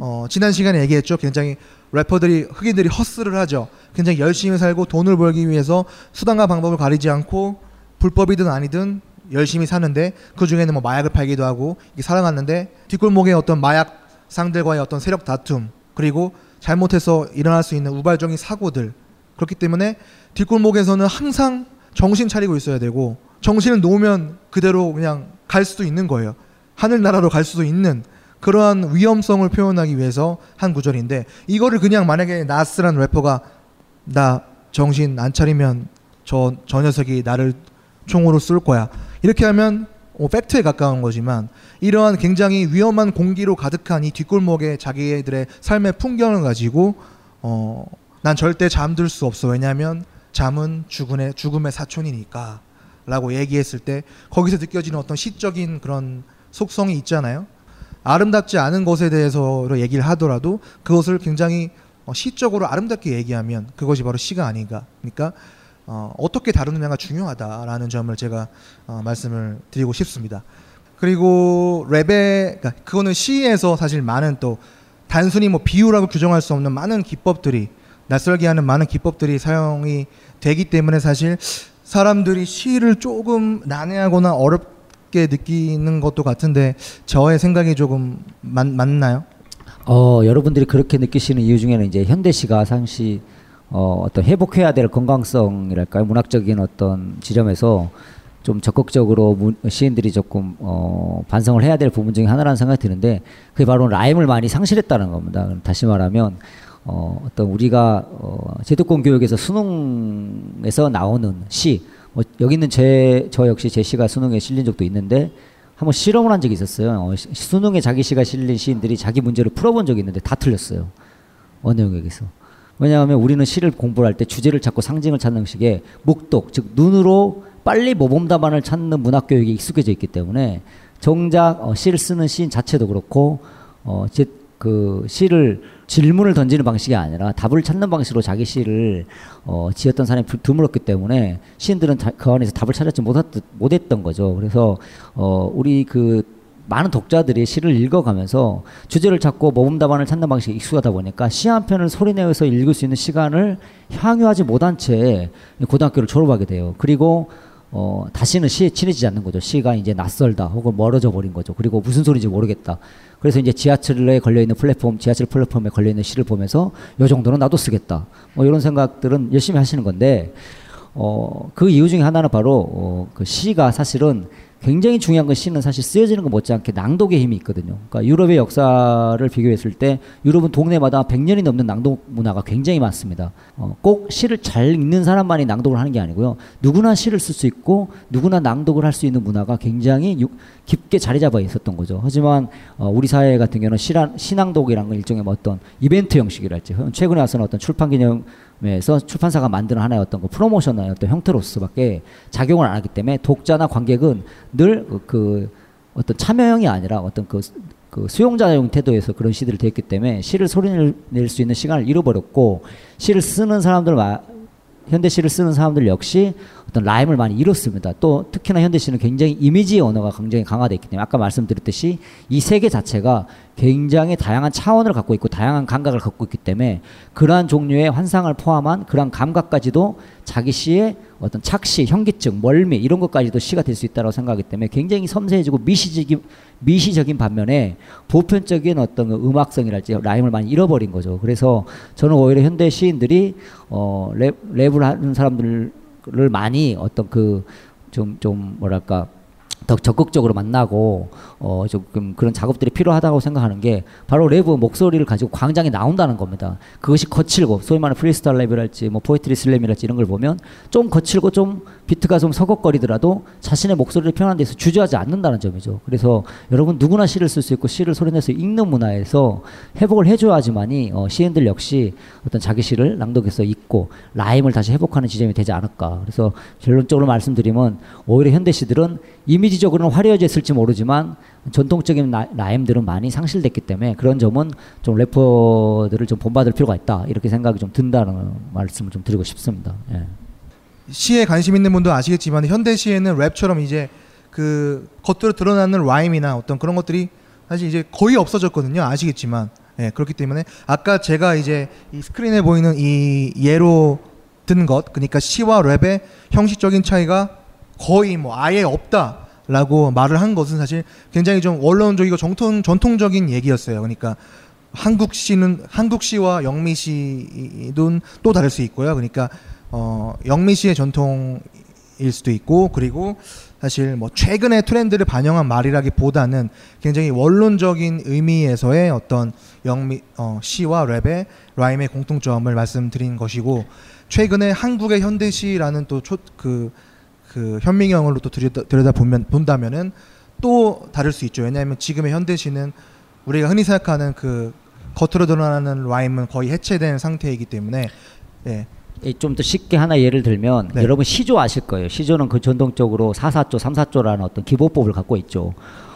어 지난 시간에 얘기했죠. 굉장히 래퍼들이 흑인들이 허스를 하죠. 굉장히 열심히 살고 돈을 벌기 위해서 수단과 방법을 가리지 않고 불법이든 아니든 열심히 사는데 그 중에는 뭐 마약을 팔기도 하고 살아갔는데 뒷골목의 어떤 마약 상들과의 어떤 세력 다툼 그리고 잘못해서 일어날 수 있는 우발적인 사고들 그렇기 때문에 뒷골목에서는 항상 정신 차리고 있어야 되고 정신을 놓으면 그대로 그냥 갈 수도 있는 거예요. 하늘나라로 갈 수도 있는 그러한 위험성을 표현하기 위해서 한 구절인데 이거를 그냥 만약에 나스란 래퍼가 나 정신 안 차리면 저, 저 녀석이 나를 총으로 쏠 거야. 이렇게 하면 어, 팩트에 가까운 거지만 이러한 굉장히 위험한 공기로 가득한 이 뒷골목의 자기들의 삶의 풍경을 가지고 어, 난 절대 잠들 수 없어. 왜냐하면 잠은 죽음의, 죽음의 사촌이니까 라고 얘기했을 때 거기서 느껴지는 어떤 시적인 그런 속성이 있잖아요. 아름답지 않은 것에 대해서 얘기를 하더라도 그것을 굉장히 어, 시적으로 아름답게 얘기하면 그것이 바로 시가 아닌가. 그러니까 어, 어떻게 다루느냐가 중요하다라는 점을 제가 어, 말씀을 드리고 싶습니다. 그리고 랩에 그러니까 그거는 시에서 사실 많은 또 단순히 뭐 비유라고 규정할 수 없는 많은 기법들이 낯설게 하는 많은 기법들이 사용이 되기 때문에 사실 사람들이 시를 조금 난해하거나 어렵 게 느끼는 것도 같은데 저의 생각이 조금 맞, 맞나요? 어, 여러분들이 그렇게 느끼시는 이유 중에는 이제 현대시가 상시 어, 어떤 회복해야 될 건강성이랄까요? 문학적인 어떤 지점에서 좀 적극적으로 문, 시인들이 조금 어, 반성을 해야 될 부분 중에 하나라는 생각이 드는데 그게 바로 라임을 많이 상실했다는 겁니다. 다시 말하면 어, 어떤 우리가 어, 제도권 교육에서 수능에서 나오는 시, 뭐 여기 있는 제 저 역시 제 시가 수능에 실린 적도 있는데 한번 실험을 한 적이 있었어요. 어, 시- 수능에 자기 시가 실린 시인들이 자기 문제를 풀어본 적이 있는데 다 틀렸어요. 어느 영역에서. 왜냐하면 우리는 시를 공부를 할 때 주제를 찾고 상징을 찾는 식의 묵독, 즉 눈으로 빨리 모범 답안을 찾는 문학 교육이 익숙해져 있기 때문에 정작 어, 시를 쓰는 시인 자체도 그렇고 어, 제, 그 시를 질문을 던지는 방식이 아니라 답을 찾는 방식으로 자기 시를 어, 지었던 사람이 부- 드물었기 때문에 시인들은 자- 그 안에서 답을 찾았지 못했, 못했던 거죠. 그래서 어, 우리 그 많은 독자들이 시를 읽어가면서 주제를 찾고 모범 답안을 찾는 방식이 익숙하다 보니까 시 한 편을 소리내어서 읽을 수 있는 시간을 향유하지 못한 채 고등학교를 졸업하게 돼요. 그리고 어, 다시는 시에 친해지지 않는 거죠. 시가 이제 낯설다 혹은 멀어져 버린 거죠. 그리고 무슨 소리인지 모르겠다. 그래서 이제 지하철에 걸려 있는 플랫폼, 지하철 플랫폼에 걸려 있는 시를 보면서 요 정도는 나도 쓰겠다. 뭐 이런 생각들은 열심히 하시는 건데 어, 그 이유 중에 하나는 바로 어, 그 시가 사실은 굉장히 중요한 건 시는 사실 쓰여지는 것 못지않게 낭독의 힘이 있거든요. 그러니까 유럽의 역사를 비교했을 때 유럽은 동네마다 100년이 넘는 낭독 문화가 굉장히 많습니다. 어, 꼭 시를 잘 읽는 사람만이 낭독을 하는 게 아니고요. 누구나 시를 쓸 수 있고 누구나 낭독을 할 수 있는 문화가 굉장히 유, 깊게 자리 잡아 있었던 거죠. 하지만 어, 우리 사회 같은 경우는 시란, 시낭독이라는 건 일종의 뭐 어떤 이벤트 형식이랄지 최근에 와서는 어떤 출판 기념 에서 출판사가 만드는 하나의 어떤 그 프로모션의 어떤 형태로서밖에 작용을 안 하기 때문에 독자나 관객은 늘그 어떤 참여형이 아니라 어떤 그, 그 수용자용 태도에서 그런 시들을 되었기 때문에 시를 소리낼 수 있는 시간을 잃어버렸고 시를 쓰는 사람들 마, 현대 시를 쓰는 사람들 역시 어떤 라임을 많이 잃었습니다. 또 특히나 현대 시는 굉장히 이미지 언어가 굉장히 강화되어 있기 때문에 아까 말씀드렸듯이 이 세계 자체가 굉장히 다양한 차원을 갖고 있고 다양한 감각을 갖고 있기 때문에 그러한 종류의 환상을 포함한 그러한 감각까지도 자기 시의 어떤 착시, 현기증, 멀미 이런 것까지도 시가 될 수 있다고 생각하기 때문에 굉장히 섬세해지고 미시적인 미시적인 반면에 보편적인 어떤 그 음악성이랄지 라임을 많이 잃어버린 거죠. 그래서 저는 오히려 현대 시인들이 어 랩, 랩을 하는 사람들을 많이 어떤 그 좀좀 뭐랄까 더 적극적으로 만나고 어 조금 그런 작업들이 필요하다고 생각하는 게 바로 랩 목소리를 가지고 광장에 나온다는 겁니다. 그것이 거칠고 소위 말하는 프리스타일 랩이랄지 뭐 poetry slam이랄지 이런 걸 보면 좀 거칠고 좀 비트가 좀 서걱거리더라도 자신의 목소리를 표현하는 데서 주저하지 않는다는 점이죠. 그래서 여러분 누구나 시를 쓸 수 있고 시를 소리내서 읽는 문화에서 회복을 해줘야지만이 어, 시인들 역시 어떤 자기 시를 낭독해서 읽고 라임을 다시 회복하는 지점이 되지 않을까. 그래서 결론적으로 말씀드리면 오히려 현대 시들은 이미지적으로는 화려해졌을지 모르지만 전통적인 라, 라임들은 많이 상실됐기 때문에 그런 점은 좀 래퍼들을 좀 본받을 필요가 있다 이렇게 생각이 좀 든다는 말씀을 좀 드리고 싶습니다. 예. 시에 관심 있는 분도 아시겠지만 현대 시에는 랩처럼 이제 그 겉으로 드러나는 라임이나 어떤 그런 것들이 사실 이제 거의 없어졌거든요. 아시겠지만 예, 그렇기 때문에 아까 제가 이제 이 스크린에 보이는 이 예로 든 것, 그러니까 시와 랩의 형식적인 차이가 거의 뭐 아예 없다라고 말을 한 것은 사실 굉장히 좀 원론적이고 정통 전통적인 얘기였어요. 그러니까 한국 시는 한국 시와 영미 시는 또 다를 수 있고요. 그러니까 어, 영미 시의 전통일 수도 있고 그리고 사실 뭐 최근의 트렌드를 반영한 말이라기보다는 굉장히 원론적인 의미에서의 어떤 영미 어, 시와 랩의 라임의 공통점을 말씀드린 것이고 최근에 한국의 현대시라는 또그 그 현민경으로 또 들여다, 들여다 보면 본다면은 또 다를 수 있죠. 왜냐하면 지금의 현대시는 우리가 흔히 생각하는 그 겉으로 드러나는 라임은 거의 해체된 상태이기 때문에 예. 좀 더 쉽게 하나 예를 들면 네. 여러분 시조 아실 거예요. 시조는 그 전통적으로 사사조, 삼사조라는 어떤 기본법을 갖고 있죠.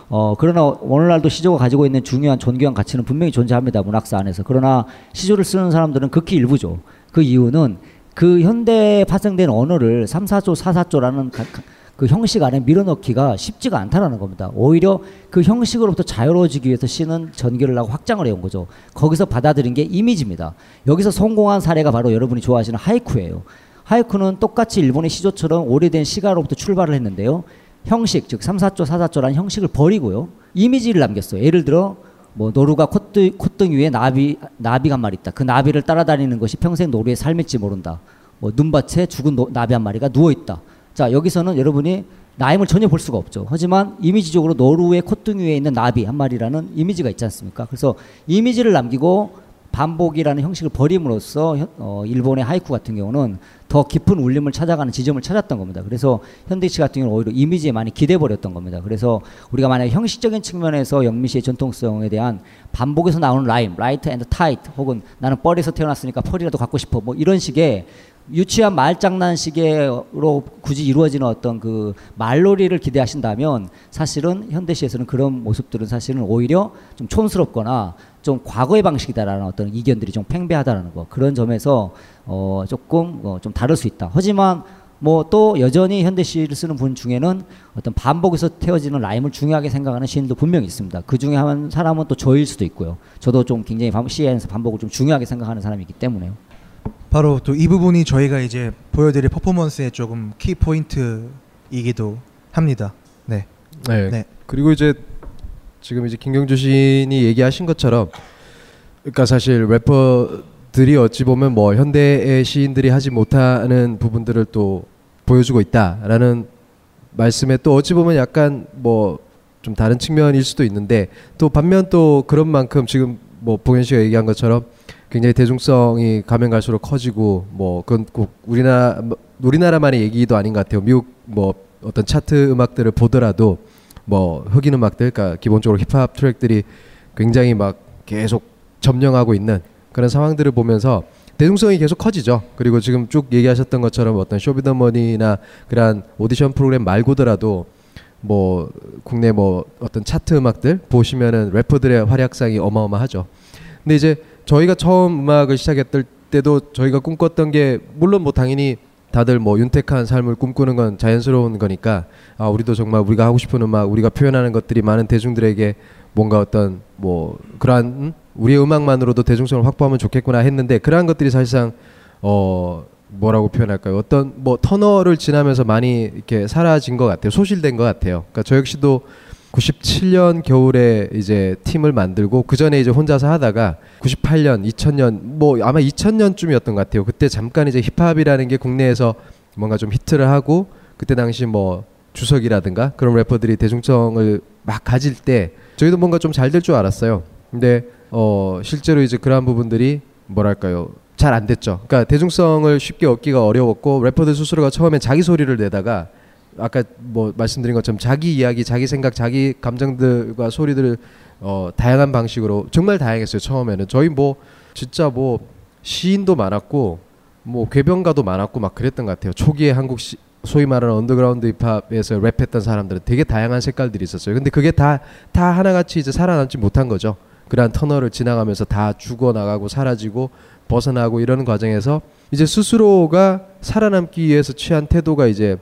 어 그러나 오늘날도 시조가 가지고 있는 중요한 존귀한 가치는 분명히 존재합니다 문학사 안에서. 그러나 시조를 쓰는 사람들은 극히 일부죠. 그 이유는 그 현대에 파생된 언어를 삼사조, 사사조라는 가- 가- 그 형식 안에 밀어넣기가 쉽지가 않다라는 겁니다. 오히려 그 형식으로부터 자유로워지기 위해서 시는 전개를 하고 확장을 해온 거죠. 거기서 받아들인 게 이미지입니다. 여기서 성공한 사례가 바로 여러분이 좋아하시는 하이쿠예요. 하이쿠는 똑같이 일본의 시조처럼 오래된 시가로부터 출발을 했는데요. 형식, 즉 삼사조, 사사조라는 형식을 버리고요. 이미지를 남겼어요. 예를 들어 뭐 노루가 콧등, 콧등 위에 나비 나비가 한 마리 있다. 그 나비를 따라다니는 것이 평생 노루의 삶일지 모른다. 뭐 눈밭에 죽은 노- 나비 한 마리가 누워 있다. 자 여기서는 여러분이 rhyme을 전혀 볼 수가 없죠. 하지만 이미지적으로 노루의 콧등 위에 있는 나비 한 마리라는 이미지가 있지 않습니까? 그래서 이미지를 남기고 반복이라는 형식을 버림으로써 현- 어, 일본의 하이쿠 같은 경우는 더 깊은 울림을 찾아가는 지점을 찾았던 겁니다. 그래서 현대시 같은 경우는 오히려 이미지에 많이 기대 버렸던 겁니다. 그래서 우리가 만약 형식적인 측면에서 영미 시의 전통성에 대한 반복에서 나오는 rhyme, light and tight 혹은 나는 뻘에서 태어났으니까 pearl이라도 갖고 싶어 뭐 이런 식의 유치한 말장난식으로 굳이 이루어지는 어떤 그 말놀이를 기대하신다면 사실은 현대시에서는 그런 모습들은 사실은 오히려 좀 촌스럽거나 좀 과거의 방식이다라는 어떤 이견들이 좀 팽배하다라는 거 그런 점에서 어 조금 어, 좀 다를 수 있다. 하지만 뭐 또 여전히 현대시를 쓰는 분 중에는 어떤 반복에서 태어지는 라임을 중요하게 생각하는 시인도 분명히 있습니다. 그 중에 한 사람은 또 저일 수도 있고요. 저도 좀 굉장히 반- 시에서 반복을 좀 중요하게 생각하는 사람이기 때문에요. 바로 또 이 부분이 저희가 이제 보여드릴 퍼포먼스의 조금 키 포인트이기도 합니다. 네. 네. 네. 그리고 이제 지금 이제 김경주 시인이 얘기하신 것처럼 그러니까 사실 래퍼들이 어찌 보면 뭐 현대의 시인들이 하지 못하는 부분들을 또 보여주고 있다라는 말씀에 또 어찌 보면 약간 뭐 좀 다른 측면일 수도 있는데 또 반면 또 그런 만큼 지금 뭐 봉현 씨가 얘기한 것처럼 굉장히 대중성이 가면 갈수록 커지고 뭐 그건 꼭 우리나라 뭐 우리나라만의 얘기도 아닌 것 같아요. 미국 뭐 어떤 차트 음악들을 보더라도 뭐 흑인 음악들, 그러니까 기본적으로 힙합 트랙들이 굉장히 막 계속 점령하고 있는 그런 상황들을 보면서 대중성이 계속 커지죠. 그리고 지금 쭉 얘기하셨던 것처럼 어떤 쇼비더머니나 그런 오디션 프로그램 말고더라도 뭐 국내 뭐 어떤 차트 음악들 보시면은 래퍼들의 활약상이 어마어마하죠. 근데 이제 저희가 처음 음악을 시작했을 때도 저희가 꿈꿨던 게 물론 뭐 당연히 다들 뭐 윤택한 삶을 꿈꾸는 건 자연스러운 거니까 아 우리도 정말 우리가 하고 싶은 음악 우리가 표현하는 것들이 많은 대중들에게 뭔가 어떤 뭐 그러한 음? 우리의 음악만으로도 대중성을 확보하면 좋겠구나 했는데 그러한 것들이 사실상 어 뭐라고 표현할까요? 어떤 뭐 터널을 지나면서 많이 이렇게 사라진 것 같아요. 소실된 것 같아요. 그러니까 저 역시도 97년 겨울에 이제 팀을 만들고 그 전에 이제 혼자서 하다가 98년, 2000년 뭐 아마 2000년쯤이었던 것 같아요. 그때 잠깐 이제 힙합이라는 게 국내에서 뭔가 좀 히트를 하고 그때 당시 뭐 주석이라든가 그런 래퍼들이 대중성을 막 가질 때 저희도 뭔가 좀 잘 될 줄 알았어요. 근데 어 실제로 이제 그러한 부분들이 뭐랄까요 잘 안 됐죠. 그러니까 대중성을 쉽게 얻기가 어려웠고 래퍼들 스스로가 처음에 자기 소리를 내다가 아까 뭐 말씀드린 것처럼 자기 이야기, 자기 생각, 자기 감정들과 소리들을 어 다양한 방식으로 정말 다양했어요. 처음에는 저희 뭐 진짜 뭐 시인도 많았고 뭐 궤변가도 많았고 막 그랬던 것 같아요. 초기에 한국 시, 소위 말하는 언더그라운드 힙합에서 랩했던 사람들은 되게 다양한 색깔들이 있었어요. 근데 그게 다 다 하나같이 이제 살아남지 못한 거죠. 그러한 터널을 지나가면서 다 죽어 나가고 사라지고 벗어나고 이러는 과정에서 이제 스스로가 살아남기 위해서 취한 태도가 이제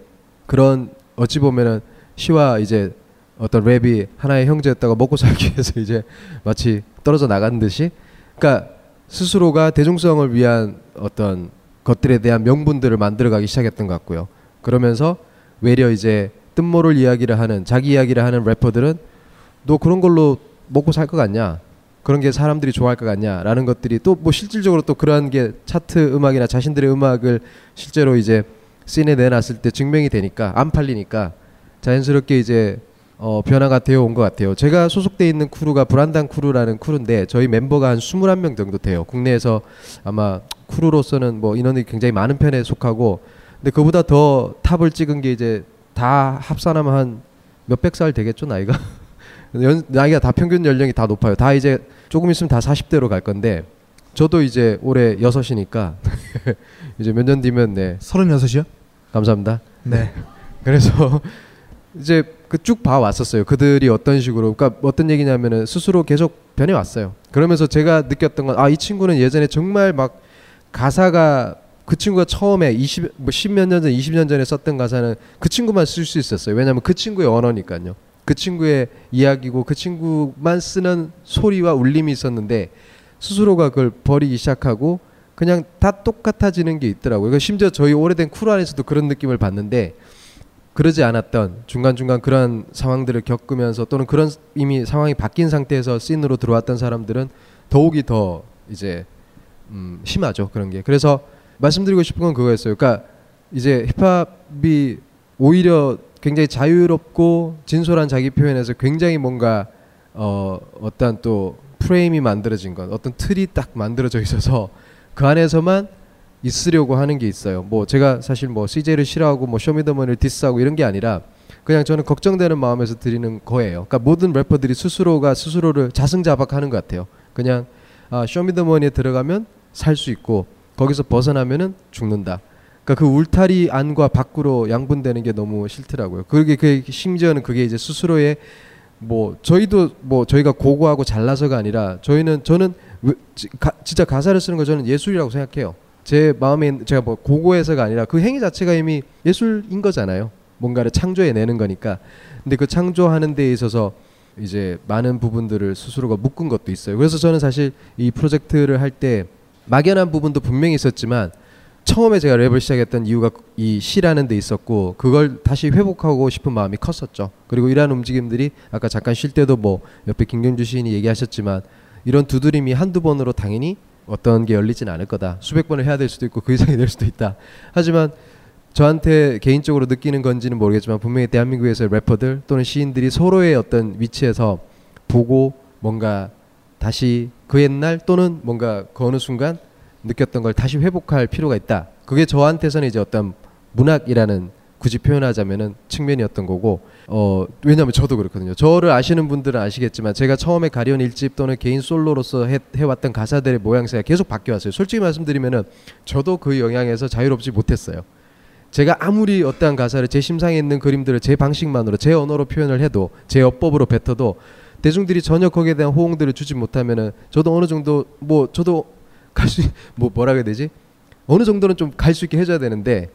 그런 어찌 보면은 시와 이제 어떤 랩이 하나의 형제였다가 먹고 살기 위해서 이제 마치 떨어져 나간 듯이 그러니까 스스로가 대중성을 위한 어떤 것들에 대한 명분들을 만들어가기 시작했던 것 같고요. 그러면서 외려 이제 뜬모를 이야기를 하는 자기 이야기를 하는 래퍼들은 너 그런 걸로 먹고 살 것 같냐? 그런 게 사람들이 좋아할 것 같냐라는 것들이 또 뭐 실질적으로 또 그러한 게 차트 음악이나 자신들의 음악을 실제로 이제 씬에 내놨을 때 증명이 되니까 안 팔리니까 자연스럽게 이제 어 변화가 되어 온 것 같아요. 제가 소속돼 있는 crew가 불한당 crew라는 crew인데 저희 멤버가 한 21명 정도 돼요. 국내에서 아마 crew로서는 뭐 인원이 굉장히 많은 편에 속하고 근데 그보다 더 top을 찍은 게 이제 다 합산하면 한 몇백 살 되겠죠 나이가 연, 나이가 다 평균 연령이 다 높아요 다 이제 조금 있으면 다 40대로 갈 건데 저도 이제 올해 여섯이니까 이제 몇 년 뒤면 네 서른여섯이요? 감사합니다 네. 그래서 이제 그 쭉 봐왔었어요 그들이 어떤 식으로 그러니까 어떤 얘기냐면은 스스로 계속 변해왔어요 그러면서 제가 느꼈던 건 아 이 친구는 예전에 정말 막 가사가 그 친구가 처음에 20, 뭐 10몇 년 전, 20년 전에 썼던 가사는 그 친구만 쓸 수 있었어요. 왜냐하면 그 친구의 언어니까요. 그 친구의 이야기고 그 친구만 쓰는 소리와 울림이 있었는데 스스로가 그걸 버리기 시작하고 그냥 다 똑같아지는 게 있더라고요. 그러니까 심지어 저희 오래된 쿨 안에서도 그런 느낌을 받는데 그러지 않았던 중간중간 그런 상황들을 겪으면서 또는 그런 이미 상황이 바뀐 상태에서 scene으로 들어왔던 사람들은 더욱이 더 이제 음, 심하죠 그런 게. 그래서 말씀드리고 싶은 건 그거였어요. 그러니까 이제 힙합이 오히려 굉장히 자유롭고 진솔한 자기 표현에서 굉장히 뭔가 어 어떤 또 프레임이 만들어진 것, 어떤 틀이 딱 만들어져 있어서 그 안에서만 있으려고 하는 게 있어요. 뭐 제가 사실 뭐 CJ를 싫어하고 뭐 쇼미더머니를 diss하고 이런 게 아니라 그냥 저는 걱정되는 마음에서 드리는 거예요. 그러니까 모든 래퍼들이 스스로가 스스로를 자승자박하는 것 같아요. 그냥 아, 쇼미더머니에 들어가면 살 수 있고 거기서 벗어나면은 죽는다. 그러니까 그 울타리 안과 밖으로 양분되는 게 너무 싫더라고요. 그게 그 심지어는 그게 이제 스스로의 뭐 저희도 뭐 저희가 고고하고 잘나서가 아니라 저희는 저는 왜- 지- 가, 진짜 가사를 쓰는 거 저는 예술이라고 생각해요. 제 마음에 제가 뭐 고고해서가 아니라 그 행위 자체가 이미 예술인 거잖아요. 뭔가를 창조해 내는 거니까. 근데 그 창조하는 데 있어서 이제 많은 부분들을 스스로가 묶은 것도 있어요. 그래서 저는 사실 이 프로젝트를 할 때 막연한 부분도 분명히 있었지만 처음에 제가 랩을 시작했던 이유가 이 시라는 데 있었고 그걸 다시 회복하고 싶은 마음이 컸었죠. 그리고 이러한 움직임들이 아까 잠깐 쉴 때도 뭐 옆에 김경주 시인이 얘기하셨지만 이런 두드림이 한두 번으로 당연히 어떤 게 열리진 않을 거다. 수백 번을 해야 될 수도 있고 그 이상이 될 수도 있다. 하지만 저한테 개인적으로 느끼는 건지는 모르겠지만 분명히 대한민국에서 래퍼들 또는 시인들이 서로의 어떤 위치에서 보고 뭔가 다시 그 옛날 또는 뭔가 그 어느 순간 느꼈던 걸 다시 회복할 필요가 있다. 그게 저한테서는 이제 어떤 문학이라는 굳이 표현하자면은 측면이었던 거고 어 왜냐하면 저도 그렇거든요. 저를 아시는 분들은 아시겠지만 제가 처음에 가리온 일집 또는 개인 솔로로서 해, 해왔던 가사들의 모양새가 계속 바뀌어 왔어요. 솔직히 말씀드리면은 저도 그 영향에서 자유롭지 못했어요. 제가 아무리 어떠한 가사를 제 심상에 있는 그림들을 제 방식만으로 제 언어로 표현을 해도 제 어법으로 뱉어도 대중들이 전혀 거기에 대한 호응들을 주지 못하면은 저도 어느 정도 뭐 저도 갈 수 뭐 뭐라 그래야 되지 어느 정도는 좀 갈 수 있게 해줘야 되는데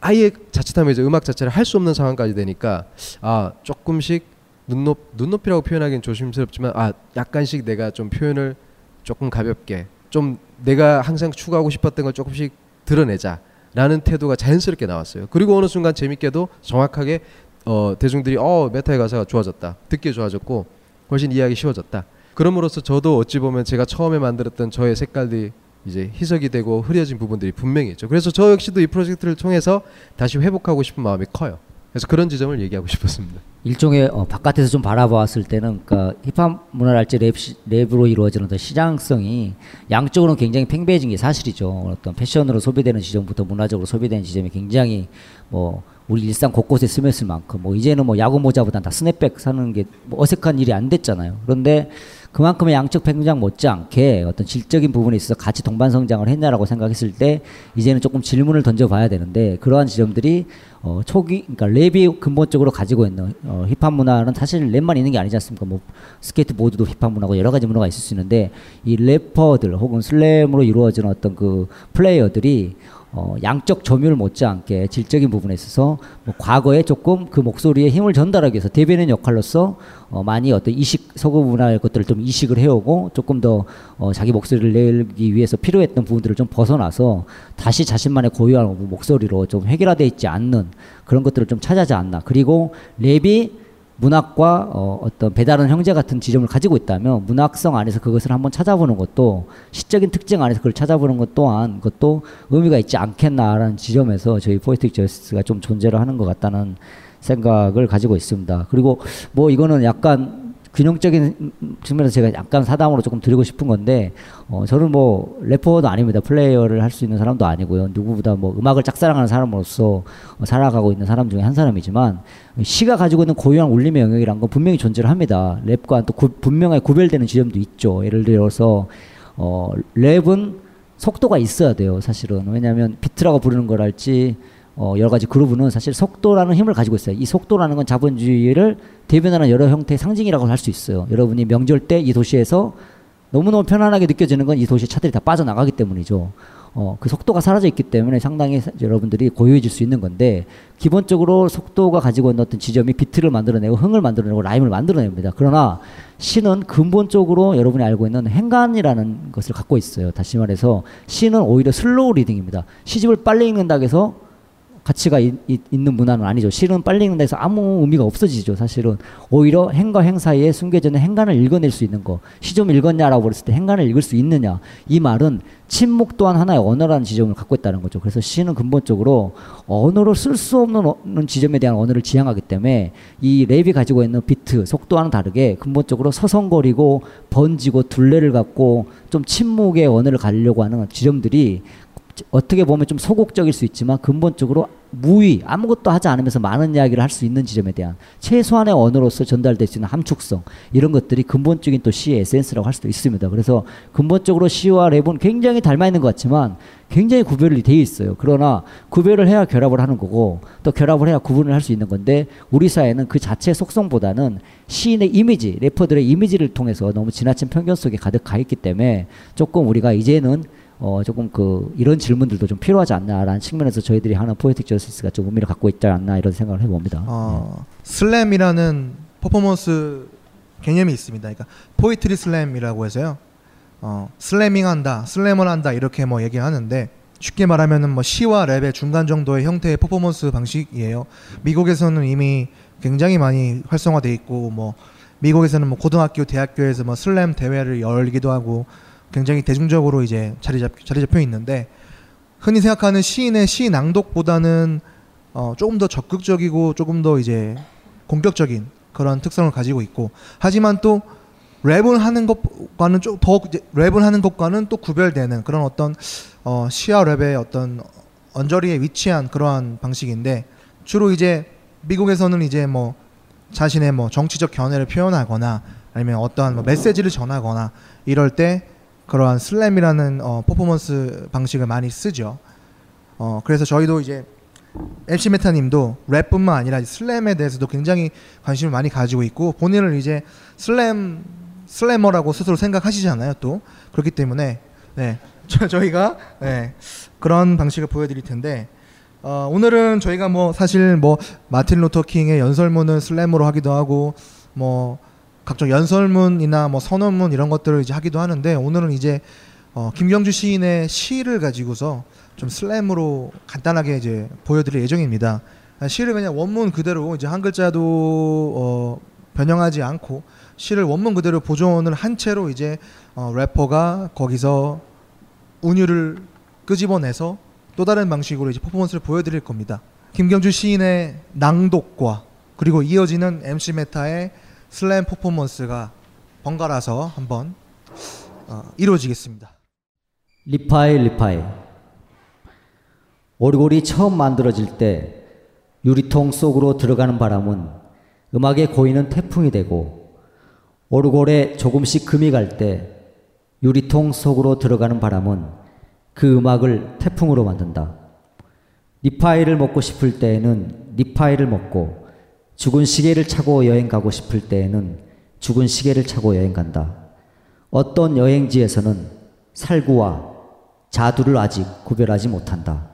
아예 자칫하면 이제 음악 자체를 할 수 없는 상황까지 되니까 아 조금씩 눈높 눈높이라고 표현하기는 조심스럽지만 아 약간씩 내가 좀 표현을 조금 가볍게 좀 내가 항상 추구하고 싶었던 걸 조금씩 드러내자라는 태도가 자연스럽게 나왔어요. 그리고 어느 순간 재밌게도 정확하게 어, 대중들이 어 메타의 가사가 좋아졌다, 듣기 좋아졌고 훨씬 이해하기 쉬워졌다. 그럼으로써 저도 어찌 보면 제가 처음에 만들었던 저의 색깔들이 이제 희석이 되고 흐려진 부분들이 분명히 있죠. 그래서 저 역시도 이 프로젝트를 통해서 다시 회복하고 싶은 마음이 커요. 그래서 그런 지점을 얘기하고 싶었습니다. 일종의 어, 바깥에서 좀 바라봤을 때는 그러니까 힙합 문화랄지 랩, 시- 랩으로 이루어지는 어떤 시장성이 양쪽으로는 굉장히 팽배해진 게 사실이죠. 어떤 패션으로 소비되는 지점부터 문화적으로 소비되는 지점이 굉장히 뭐 우리 일상 곳곳에 스며있을 만큼 뭐 이제는 뭐 야구 모자보다 다 스냅백 사는 게 뭐 어색한 일이 안 됐잖아요. 그런데 그만큼의 양적 팽창 못지않게 어떤 질적인 부분에 있어서 같이 동반 성장을 했냐라고 생각했을 때 이제는 조금 질문을 던져봐야 되는데 그러한 지점들이 어, 초기 그러니까 랩이 근본적으로 가지고 있는 어, 힙합 문화는 사실 랩만 있는 게 아니지 않습니까? 뭐 스케이트보드도 힙합 문화고 여러 가지 문화가 있을 수 있는데 이 래퍼들 혹은 slam으로 이루어지는 어떤 그 플레이어들이 어, 양적 점유를 못지않게 질적인 부분에 있어서 뭐 과거에 조금 그 목소리에 힘을 전달하기 위해서 대변인 역할로서 어, 많이 어떤 이식 서구 문화의 것들을 좀 이식을 해오고 조금 더 어, 자기 목소리를 내기 위해서 필요했던 부분들을 좀 벗어나서 다시 자신만의 고유한 목소리로 좀 획일화되어 있지 않는 그런 것들을 좀 찾아지 않나. 그리고 랩이 문학과 어, 어떤 배다른 형제 같은 지점을 가지고 있다면 문학성 안에서 그것을 한번 찾아보는 것도 시적인 특징 안에서 그걸 찾아보는 것 또한 그것도 의미가 있지 않겠나라는 지점에서 저희 포에틱 저스티스가 좀 존재를 하는 것 같다는 생각을 가지고 있습니다. 그리고 뭐 이거는 약간 균형적인 측면에서 제가 약간 사담으로 조금 드리고 싶은 건데 어, 저는 뭐 래퍼도 아닙니다. 플레이어를 할 수 있는 사람도 아니고요. 누구보다 뭐 음악을 짝사랑하는 사람으로서 어, 살아가고 있는 사람 중에 한 사람이지만 시가 가지고 있는 고유한 울림의 영역이란 건 분명히 존재를 합니다. 랩과 또 구, 분명하게 구별되는 지점도 있죠. 예를 들어서 어, 랩은 속도가 있어야 돼요. 사실은 왜냐하면 비트라고 부르는 거랄지 어, 여러 가지 그루브는 사실 속도라는 힘을 가지고 있어요. 이 속도라는 건 자본주의를 대변하는 여러 형태의 상징이라고 할 수 있어요. 여러분이 명절 때 이 도시에서 너무너무 편안하게 느껴지는 건 이 도시 차들이 다 빠져나가기 때문이죠. 어, 그 속도가 사라져 있기 때문에 상당히 사- 여러분들이 고요해질 수 있는 건데 기본적으로 속도가 가지고 있는 어떤 지점이 비트를 만들어내고 흥을 만들어내고 라임을 만들어냅니다. 그러나 시는 근본적으로 여러분이 알고 있는 행간이라는 것을 갖고 있어요. 다시 말해서 시는 오히려 slow reading입니다. 시집을 빨리 읽는다고 해서 가치가 이- 이- 있는 문화는 아니죠. 실은 빨리 읽는다 해서 아무 의미가 없어지죠. 사실은 오히려 행과 행 사이에 숨겨져 있는 행간을 읽어낼 수 있는 거. 시 좀 읽었냐라고 그랬을 때 행간을 읽을 수 있느냐. 이 말은 침묵 또한 하나의 언어라는 지점을 갖고 있다는 거죠. 그래서 시는 근본적으로 언어로 쓸 수 없는 어- 지점에 대한 언어를 지향하기 때문에 이 랩이 가지고 있는 비트, 속도와는 다르게 근본적으로 서성거리고 번지고 둘레를 갖고 좀 침묵의 언어를 가려고 하는 지점들이 어떻게 보면 좀 소극적일 수 있지만 근본적으로 무의 아무것도 하지 않으면서 많은 이야기를 할 수 있는 지점에 대한 최소한의 언어로서 전달될 수 있는 함축성 이런 것들이 근본적인 또 시의 에센스라고 할 수도 있습니다. 그래서 근본적으로 시와 랩은 굉장히 닮아 있는 것 같지만 굉장히 구별이 돼 있어요. 그러나 구별을 해야 결합을 하는 거고 또 결합을 해야 구분을 할 수 있는 건데 우리 사회는 그 자체 속성보다는 시인의 이미지, 래퍼들의 이미지를 통해서 너무 지나친 편견 속에 가득 가 있기 때문에 조금 우리가 이제는 어 조금 그 이런 질문들도 좀 필요하지 않나라는 측면에서 저희들이 하는 poetic justice가 좀 의미를 갖고 있지 않나 이런 생각을 해봅니다. 어, slam이라는 퍼포먼스 개념이 있습니다. 그러니까 poetry slam이라고 해서요. 어, slamming한다, slam을 한다 이렇게 뭐 얘기하는데 쉽게 말하면은 뭐 시와 랩의 중간 정도의 형태의 퍼포먼스 방식이에요. 미국에서는 이미 굉장히 많이 활성화돼 있고 뭐 미국에서는 뭐 고등학교, 대학교에서 뭐 슬램 대회를 열기도 하고 굉장히 대중적으로 이제 자리 잡 자리 잡혀 있는데 흔히 생각하는 시인의 시 낭독보다는 어, 조금 더 적극적이고 조금 더 이제 공격적인 그런 특성을 가지고 있고 하지만 또 랩을 하는 것과는 좀더 랩을 하는 것과는 또 구별되는 그런 어떤 어, 시와 랩의 어떤 언저리에 위치한 그러한 방식인데 주로 이제 미국에서는 이제 뭐 자신의 뭐 정치적 견해를 표현하거나 아니면 어떠한 뭐 메시지를 전하거나 이럴 때 그러한 slam이라는 어, 퍼포먼스 방식을 많이 쓰죠. 어, 그래서 저희도 이제 MC 메타님도 랩뿐만 아니라 slam에 대해서도 굉장히 관심을 많이 가지고 있고 본인을 이제 slam slammer라고 스스로 생각하시잖아요. 또 그렇기 때문에 네 저, 저희가 네, 그런 방식을 보여드릴 텐데 어, 오늘은 저희가 뭐 사실 뭐 마틴 루터 킹의 연설문을 슬램으로 하기도 하고 뭐 각종 연설문이나 뭐 선언문 이런 것들을 이제 하기도 하는데 오늘은 이제 어, 김경주 시인의 시를 가지고서 좀 슬램으로 간단하게 이제 보여드릴 예정입니다. 아, 시를 그냥 원문 그대로 이제 한 글자도 어, 변형하지 않고 시를 원문 그대로 보존을 한 채로 이제 어, 래퍼가 거기서 운율을 끄집어내서 또 다른 방식으로 이제 퍼포먼스를 보여드릴 겁니다. 김경주 시인의 낭독과 그리고 이어지는 MC 메타의 slam 퍼포먼스가 번갈아서 한번 어, 이루어지겠습니다. 리파이 리파이 오르골이 처음 만들어질 때 유리통 속으로 들어가는 바람은 음악에 고이는 태풍이 되고 오르골에 조금씩 금이 갈 때 유리통 속으로 들어가는 바람은 그 음악을 태풍으로 만든다. 리파이를 먹고 싶을 때에는 리파이를 먹고 죽은 시계를 차고 여행 가고 싶을 때에는 죽은 시계를 차고 여행 간다. 어떤 여행지에서는 살구와 자두를 아직 구별하지 못한다.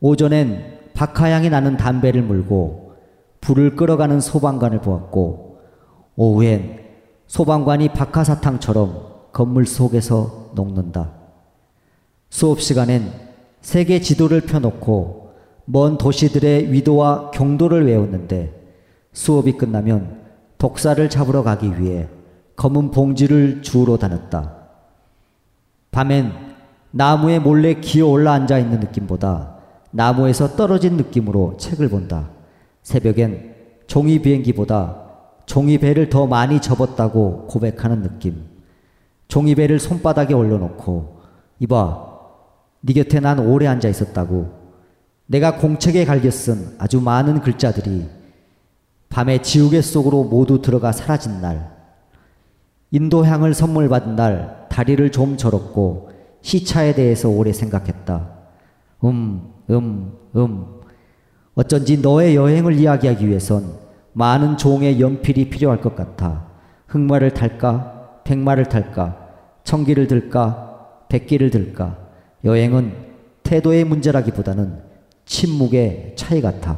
오전엔 박하향이 나는 담배를 물고 불을 끌어가는 소방관을 보았고 오후엔 소방관이 박하사탕처럼 건물 속에서 녹는다. 수업 시간엔 세계 지도를 펴놓고 먼 도시들의 위도와 경도를 외웠는데 수업이 끝나면 독사를 잡으러 가기 위해 검은 봉지를 주우러 다녔다. 밤엔 나무에 몰래 기어 올라 앉아 있는 느낌보다 나무에서 떨어진 느낌으로 책을 본다. 새벽엔 종이 비행기보다 종이 배를 더 많이 접었다고 고백하는 느낌. 종이 배를 손바닥에 올려놓고 이봐, 네 곁에 난 오래 앉아 있었다고. 내가 공책에 갈겨 쓴 아주 많은 글자들이 밤에 지우개 속으로 모두 들어가 사라진 날. 인도향을 선물 받은 날 다리를 좀 절었고 시차에 대해서 오래 생각했다. 음, 음, 음. 어쩐지 너의 여행을 이야기하기 위해선 많은 종의 연필이 필요할 것 같아. 흑마를 탈까? 백마를 탈까? 청기를 들까? 백기를 들까? 여행은 태도의 문제라기보다는 침묵의 차이 같아.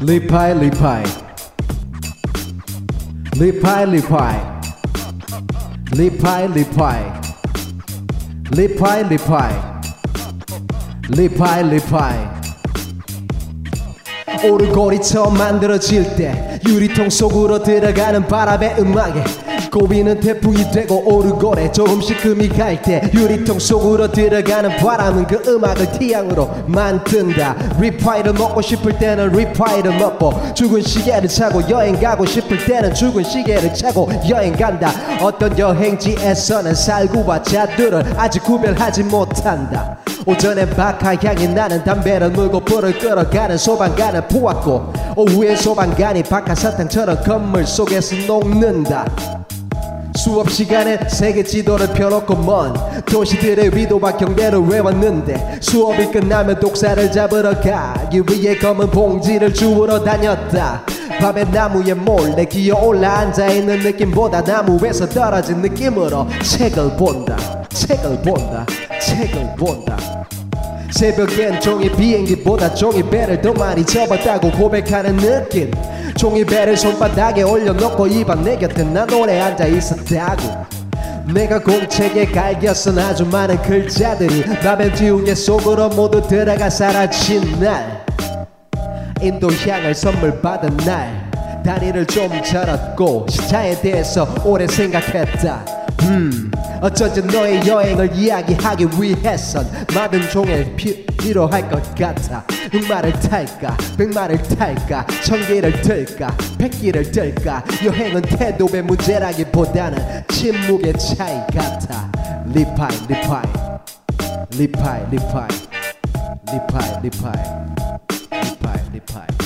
리파이 리파이. 리파이 리파이. 리파이 리파이. 리파이 리파이. 리파이 리파이 오르골이 처음 만들어질 때 유리통 속으로 들어가는 바람의 음악에 고비는 태풍이 되고 오르골에 조금씩 금이 갈 때 유리통 속으로 들어가는 바람은 그 음악을 태양으로 만든다. 리파이를 먹고 싶을 때는 리파이를 먹고 죽은 시계를 차고 여행 가고 싶을 때는 죽은 시계를 차고 여행 간다. 어떤 여행지에서는 살구와 자두를 아직 구별하지 못한다. 오전에 박하향이 나는 담배를 물고 불을 끌어가는 소방관을 보았고 오후에 소방관이 박하사탕처럼 건물 속에서 녹는다 수업 시간에 세계 지도를 펴놓고 먼 도시들의 위도와 경계를 외웠는데 수업이 끝나면 독사를 잡으러 가기 위해 검은 봉지를 주우러 다녔다. 밤에 나무에 몰래 기어 올라 앉아있는 느낌보다 나무에서 떨어진 느낌으로 책을 본다. 책을 본다. 책을 본다. 새벽엔 종이 비행기보다 종이 배를 더 많이 접었다고 고백하는 느낌 종이 배를 손바닥에 올려놓고 이밤 내 곁에 난 오래 앉아 있었다고. 내가 공책에 갈겼은 아주 많은 글자들이 밤엔 지우개 속으로 모두 들어가 사라진 날. 인도 향을 선물 받은 날. 다리를 좀 절었고 시차에 대해서 오래 생각했다 음. 어쩐지 너의 여행을 이야기하기 위해선 많은 종일 피, 필요할 것 같아. 흑마를 탈까? 백마를 탈까? 청기를 들까? 백기를 들까? 여행은 태도의 문제라기보다는 침묵의 차이 같아. 리파이 리파이. 리파이 리파이. 리파이 리파이. 리파이 리파이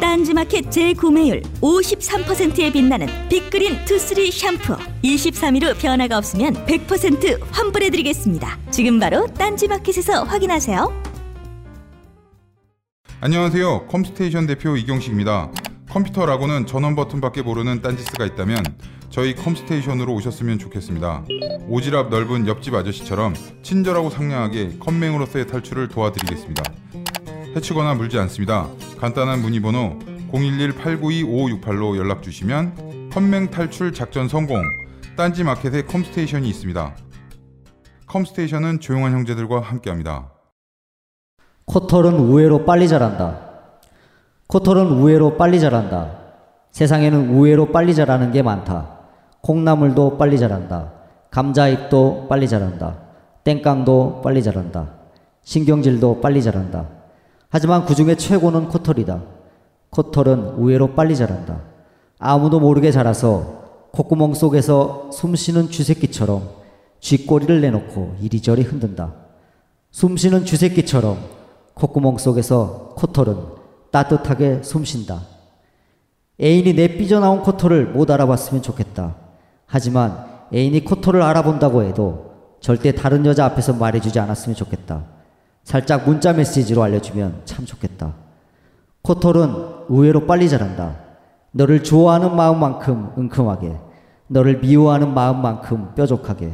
딴지마켓 재구매율 53%에 빛나는 빅그린 투쓰리 샴푸 23일 후 변화가 없으면 100% 환불해드리겠습니다. 지금 바로 딴지마켓에서 확인하세요. 안녕하세요. 컴스테이션 대표 이경식입니다. 컴퓨터라고는 전원 버튼밖에 모르는 딴지스가 있다면 저희 컴스테이션으로 오셨으면 좋겠습니다. 오지랖 넓은 옆집 아저씨처럼 친절하고 상냥하게 컴맹으로서의 탈출을 도와드리겠습니다. 해치거나 물지 않습니다. 간단한 문의번호 011-892-5568로 연락 주시면 컴맹 탈출 작전 성공 딴지 마켓에 컴스테이션이 있습니다. 컴스테이션은 조용한 형제들과 함께합니다. 코털은 우회로 빨리 자란다. 코털은 우회로 빨리 자란다. 세상에는 우회로 빨리 자라는 게 많다. 콩나물도 빨리 자란다. 감자잎도 빨리 자란다. 땡깡도 빨리 자란다. 신경질도 빨리 자란다. 하지만 그 중에 최고는 코털이다. 코털은 우회로 빨리 자란다. 아무도 모르게 자라서 콧구멍 속에서 숨쉬는 쥐새끼처럼 쥐꼬리를 내놓고 이리저리 흔든다. 숨쉬는 쥐새끼처럼 콧구멍 속에서 코털은 따뜻하게 숨쉰다. 애인이 내 삐져나온 코털을 못 알아봤으면 좋겠다. 하지만 애인이 코털을 알아본다고 해도 절대 다른 여자 앞에서 말해주지 않았으면 좋겠다. 살짝 문자 메시지로 알려주면 참 좋겠다. 코털은 의외로 빨리 자란다. 너를 좋아하는 마음만큼 은큼하게, 너를 미워하는 마음만큼 뾰족하게.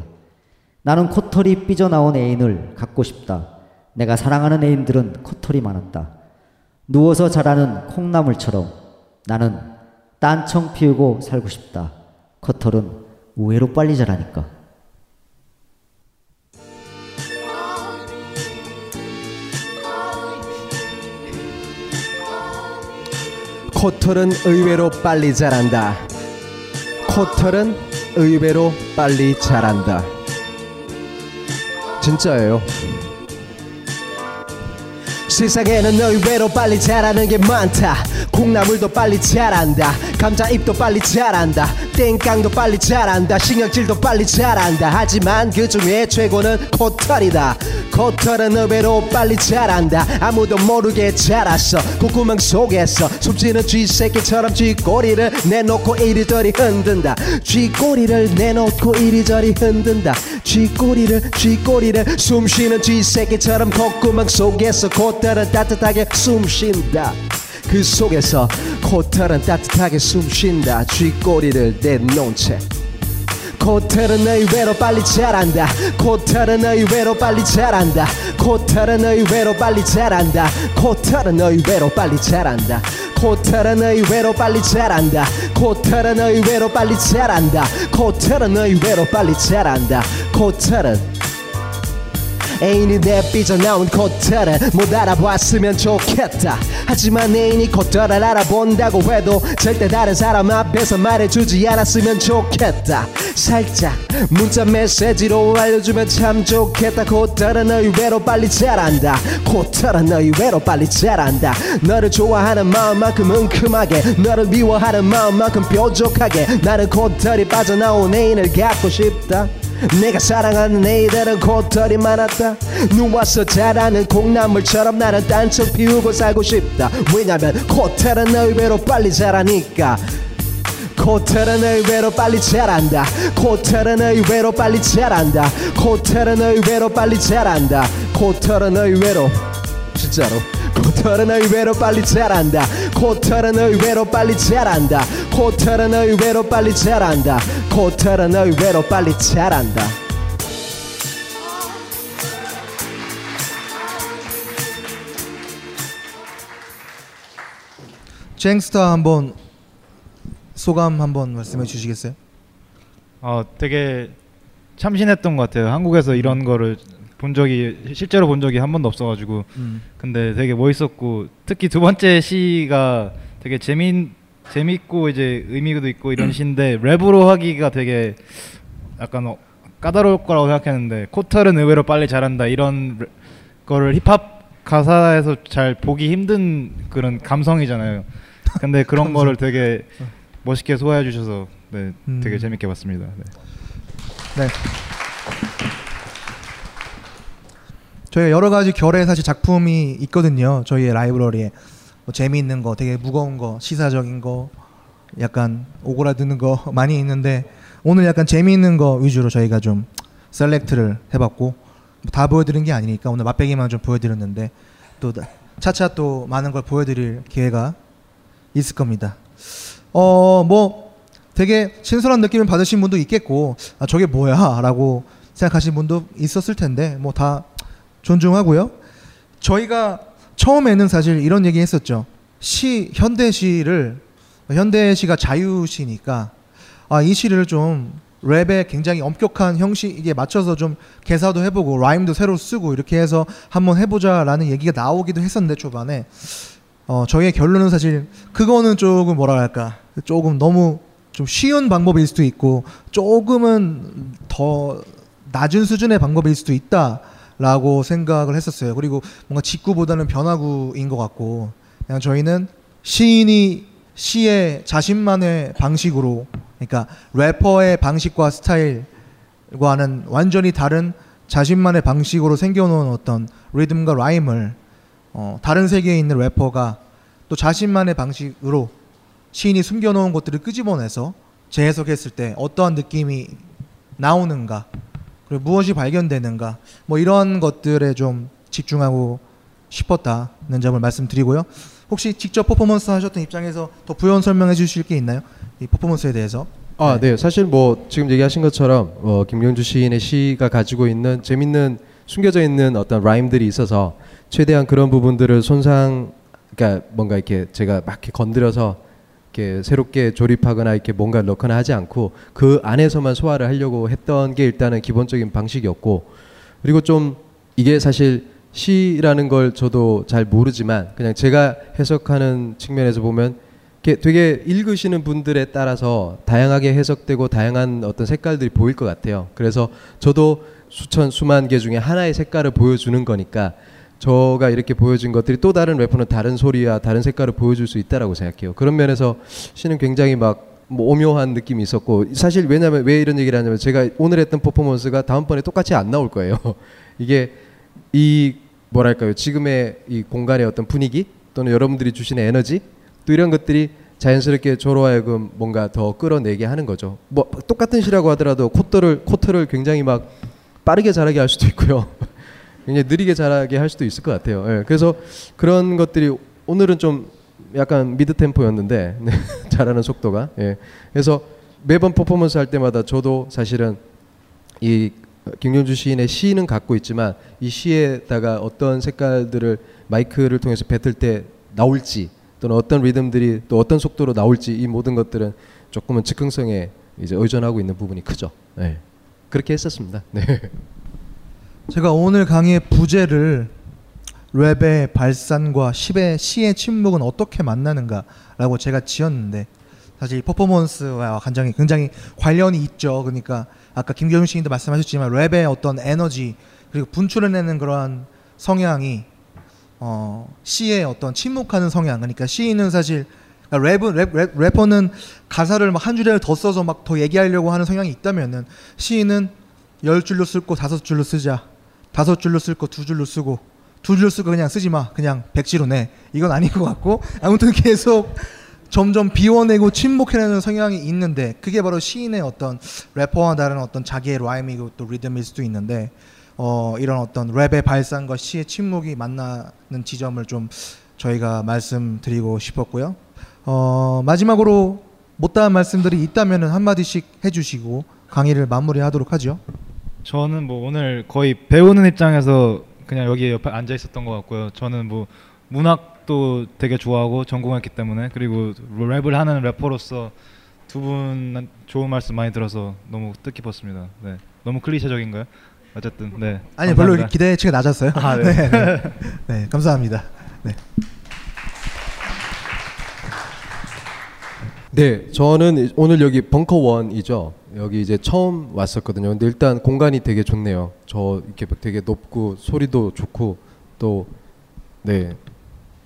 나는 코털이 삐져나온 애인을 갖고 싶다. 내가 사랑하는 애인들은 코털이 많았다. 누워서 자라는 콩나물처럼 나는 딴청 피우고 살고 싶다. 코털은 의외로 빨리 자라니까. 코털은 의외로 빨리 자란다. 코털은 의외로 빨리 자란다. 진짜예요. 세상에는 의외로 빨리 자라는 게 많다. 콩나물도 빨리 자란다. 감자잎도 빨리 자란다. 땡깡도 빨리 자란다. 신경질도 빨리 자란다. 하지만 그 중에 최고는 코털이다. 코털은 의외로 빨리 자란다. 아무도 모르게 자랐어. 콧구멍 속에서 숨지는 쥐새끼처럼 쥐꼬리를 내놓고 이리저리 흔든다. 쥐꼬리를 내놓고 이리저리 흔든다. 쥐꼬리를 쥐꼬리를 숨쉬는 쥐새끼처럼 콧구멍 속에서 코 털은 따뜻하게 숨 쉰다. 그 속에서 코털은 따뜻하게 숨 쉰다. 쥐꼬리를 내놓은 채. 코털은 의외로 빨리 자란다. 코털은 의외로 빨리 자란다. 코털은 의외로 빨리 자란다. 코털은 의외로 빨리 자란다. 코털은 의외로 빨리 자란다. 코털은 의외로 빨리 자란다. 코털은 의외로 빨리 자란다. 코털은 애인이 내 삐져나온 코털을 못 알아봤으면 좋겠다. 하지만 애인이 코털을 알아본다고 해도 절대 다른 사람 앞에서 말해주지 않았으면 좋겠다. 살짝 문자 메시지로 알려주면 참 좋겠다. 코털은 의외로 빨리 자란다. 코털은 의외로 빨리 자란다. 너를 좋아하는 마음만큼 은큼하게 너를 미워하는 마음만큼 뾰족하게 나는 코털이 빠져나온 애인을 갖고 싶다 내가 사랑하는 애들은 코털이 많았다. 누워서 자라는 콩나물처럼 나는 딴청 피우고 살고 싶다. 왜냐면 코털은 의외로 빨리 자라니까. 코털은 의외로 빨리 자란다. 코털은 의외로 빨리 자란다. 코털은 의외로 빨리 자란다. 코털은 의외로. 진짜로 코털은 의외로 빨리 자란다 코털은 의외로 빨리 자란다 코털은 의외로 빨리 자란다 코털은 의외로 빨리 자란다 쟁스타 한번 소감 한번 말씀해 주시겠어요? 어 되게 참신했던 것 같아요. 한국에서 이런 거를 본 적이 실제로 본 적이 한 번도 없어가지고 음. 근데 되게 멋있었고 특히 두 번째 시가 되게 재미 재밌고 이제 의미도 있고 이런 시인데 랩으로 하기가 되게 약간 어, 까다로울 거라고 생각했는데 코털은 의외로 빨리 잘한다 이런 르- 거를 힙합 가사에서 잘 보기 힘든 그런 감성이잖아요. 근데 그런 거를 되게 멋있게 소화해 주셔서 네, 음. 되게 재밌게 봤습니다. 네. 네. 저희 여러 가지 결의 사실 작품이 있거든요. 저희의 라이브러리에 뭐 재미있는 거, 되게 무거운 거, 시사적인 거, 약간 오그라드는 거 많이 있는데 오늘 약간 재미있는 거 위주로 저희가 좀 셀렉트를 해봤고 뭐다 보여드린 게 아니니까 오늘 맛배기만 좀 보여드렸는데 또 나- 차차 또 많은 걸 보여드릴 기회가 있을 겁니다. 어 뭐 되게 신선한 느낌을 받으신 분도 있겠고 아 저게 뭐야라고 생각하신 분도 있었을 텐데 뭐 다 존중하고요. 저희가 처음에는 사실 이런 얘기 했었죠. 시 현대시를 현대시가 자유시니까 아 이 시를 좀 랩에 굉장히 엄격한 형식에 맞춰서 좀 개사도 해보고 라임도 새로 쓰고 이렇게 해서 한번 해보자라는 얘기가 나오기도 했었는데 초반에 어, 저희의 결론은 사실 그거는 조금 뭐라 할까 조금 너무 좀 쉬운 방법일 수도 있고 조금은 더 낮은 수준의 방법일 수도 있다 라고 생각을 했었어요. 그리고 뭔가 직구보다는 변화구인 것 같고 그냥 저희는 시인이 시의 자신만의 방식으로 그러니까 래퍼의 방식과 스타일과는 완전히 다른 자신만의 방식으로 생겨놓은 어떤 리듬과 라임을 어, 다른 세계에 있는 래퍼가 또 자신만의 방식으로 시인이 숨겨놓은 것들을 끄집어내서 재해석했을 때 어떠한 느낌이 나오는가 그리고 무엇이 발견되는가 뭐 이런 것들에 좀 집중하고 싶었다는 점을 말씀드리고요. 혹시 직접 퍼포먼스 하셨던 입장에서 더 부연 설명해 주실 게 있나요? 이 퍼포먼스에 대해서. 아, 네. 사실 뭐 지금 얘기하신 것처럼 어, 김경주 시인의 시가 가지고 있는 재밌는 숨겨져 있는 어떤 라임들이 있어서 최대한 그런 부분들을 손상, 그러니까 뭔가 이렇게 제가 막 이렇게 건드려서 이렇게 새롭게 조립하거나 이렇게 뭔가 넣거나 하지 않고 그 안에서만 소화를 하려고 했던 게 일단은 기본적인 방식이었고 그리고 좀 이게 사실 시라는 걸 저도 잘 모르지만 그냥 제가 해석하는 측면에서 보면 되게 읽으시는 분들에 따라서 다양하게 해석되고 다양한 어떤 색깔들이 보일 것 같아요. 그래서 저도 수천 수만 개 중에 하나의 색깔을 보여주는 거니까 저가 이렇게 보여준 것들이 또 다른 래퍼는 다른 소리와 다른 색깔을 보여줄 수 있다라고 생각해요. 그런 면에서 시는 굉장히 막 뭐 오묘한 느낌이 있었고 사실 왜냐면 왜 이런 얘기를 하냐면 제가 오늘 했던 퍼포먼스가 다음번에 똑같이 안 나올 거예요. 이게 이 뭐랄까요 지금의 이 공간의 어떤 분위기 또는 여러분들이 주시는 에너지 또 이런 것들이 자연스럽게 저로 하여금 뭔가 더 끌어내게 하는 거죠. 뭐 똑같은 시라고 하더라도 코트를 코트를 굉장히 막 빠르게 잘하게 할 수도 있고요. 굉장히 느리게 잘하게 할 수도 있을 것 같아요. 예, 그래서 그런 것들이 오늘은 좀 약간 mid 템포였는데 네, 잘하는 속도가. 예. 그래서 매번 퍼포먼스 할 때마다 저도 사실은 이 김경주 시인의 시는 갖고 있지만 이 시에다가 어떤 색깔들을 마이크를 통해서 뱉을 때 나올지 또는 어떤 리듬들이 또 어떤 속도로 나올지 이 모든 것들은 조금은 즉흥성에 이제 의존하고 있는 부분이 크죠. 네. 그렇게 했었습니다. 네. 제가 오늘 강의의 부제를 랩의 발산과 시의, 시의 침묵은 어떻게 만나는가라고 제가 지었는데 사실 이 퍼포먼스와 굉장히 굉장히 관련이 있죠. 그러니까 아까 김경주 시인도 말씀하셨지만 랩의 어떤 에너지 그리고 분출해내는 그러한 성향이 어, 시의 어떤 침묵하는 성향 그러니까 시인은 사실 그러니까 랩은 랩, 랩 래퍼는 가사를 막 한 줄에 더 써서 막 더 얘기하려고 하는 성향이 있다면은 시인은 열 줄로 쓸거 다섯 줄로 쓰자 다섯 줄로 쓸 거 두 줄로 쓰고 두 줄로 쓸거 그냥 쓰지 마 그냥 백지로 내 이건 아닌 것 같고 아무튼 계속 점점 비워내고 침묵해내는 성향이 있는데 그게 바로 시인의 어떤 래퍼와 다른 어떤 자기의 라임이고 또 리듬일 수도 있는데 어, 이런 어떤 랩의 발산과 시의 침묵이 만나는 지점을 좀 저희가 말씀드리고 싶었고요. 어, 마지막으로 못다한 말씀들이 있다면 한 마디씩 해주시고 강의를 마무리하도록 하죠. 저는 뭐 오늘 거의 배우는 입장에서 그냥 여기 옆에 앉아 있었던 것 같고요. 저는 뭐 문학도 되게 좋아하고 전공했기 때문에 그리고 랩을 하는 래퍼로서 두 분 좋은 말씀 많이 들어서 너무 뜻깊었습니다. 네, 너무 클리셰적인가요? 어쨌든 네. 아니 별로 감사합니다. 기대치가 낮았어요. 아, 네. 네, 네. 네, 감사합니다. 네. 네, 저는 오늘 여기 벙커 원이죠. 여기 이제 처음 왔었거든요. 근데 일단 공간이 되게 좋네요. 저 이렇게 되게 높고 소리도 좋고 또 네.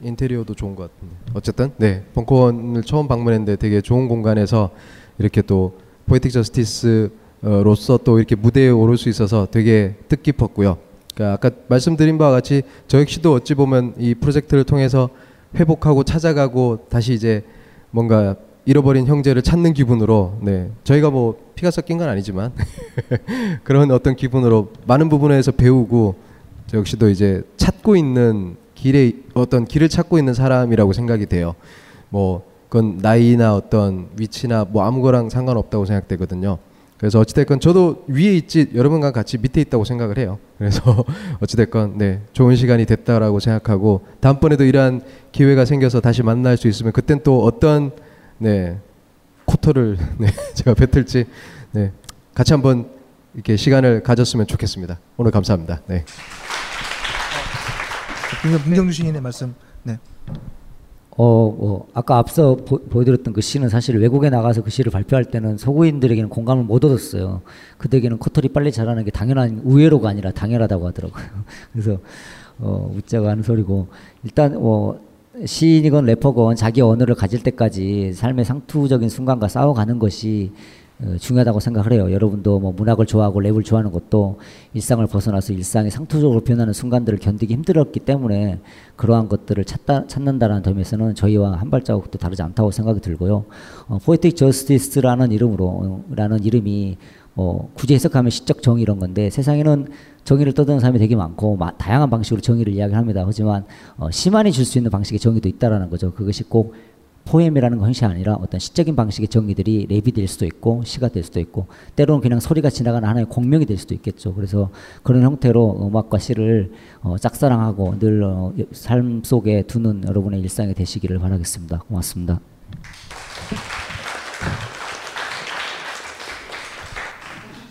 인테리어도 좋은 것 같은데. 어쨌든 네. 벙커원을 처음 방문했는데 되게 좋은 공간에서 이렇게 또 포에틱 저스티스로서 또 이렇게 무대에 오를 수 있어서 되게 뜻깊었고요. 그러니까 아까 말씀드린 바와 같이 저 역시도 어찌 보면 이 프로젝트를 통해서 회복하고 찾아가고 다시 이제 뭔가 잃어버린 형제를 찾는 기분으로 네 저희가 뭐 피가 섞인 건 아니지만 그런 어떤 기분으로 많은 부분에서 배우고 저 역시도 이제 찾고 있는 길에 어떤 길을 찾고 있는 사람이라고 생각이 돼요. 뭐 그건 나이나 어떤 위치나 뭐 아무거랑 상관없다고 생각되거든요. 그래서 어찌됐건 저도 위에 있지 여러분과 같이 밑에 있다고 생각을 해요. 그래서 어찌됐건 네 좋은 시간이 됐다라고 생각하고 다음번에도 이러한 기회가 생겨서 다시 만날 수 있으면 그땐 또 어떤 네 코터를 네 제가 뱉을지 네 같이 한번 이렇게 시간을 가졌으면 좋겠습니다. 오늘 감사합니다. 네. 문경주 시인의 말씀. 네. 어, 어, 아까 앞서 보, 보여드렸던 그 시는 사실 외국에 나가서 그 시를 발표할 때는 서구인들에게는 공감을 못 얻었어요. 그들에게는 코털이 빨리 자라는 게 당연한 우회로가 아니라 당연하다고 하더라고요. 그래서 어, 웃자고 하는 소리고 일단 어, 시인이건 래퍼건 자기 언어를 가질 때까지 삶의 상투적인 순간과 싸워가는 것이 어, 중요하다고 생각을 해요. 여러분도 뭐 문학을 좋아하고 랩을 좋아하는 것도 일상을 벗어나서 일상이 상투적으로 변하는 순간들을 견디기 힘들었기 때문에 그러한 것들을 찾다, 찾는다라는 점에서는 저희와 한 발자국도 다르지 않다고 생각이 들고요. 어, 포에틱 저스티스라는 이름으로 어, 라는 이름이 어, 굳이 해석하면 시적 정의 이런 건데 세상에는 정의를 떠드는 사람이 되게 많고 마, 다양한 방식으로 정의를 이야기합니다. 하지만 어, 시만이 줄 수 있는 방식의 정의도 있다라는 거죠. 그것이 꼭 포엠이라는 것이 아니라 어떤 시적인 방식의 정의들이 랩이 될 수도 있고 시가 될 수도 있고 때로는 그냥 소리가 지나가는 하나의 공명이 될 수도 있겠죠. 그래서 그런 형태로 음악과 시를 어, 짝사랑하고 늘 어, 삶 속에 두는 여러분의 일상이 되시기를 바라겠습니다. 고맙습니다.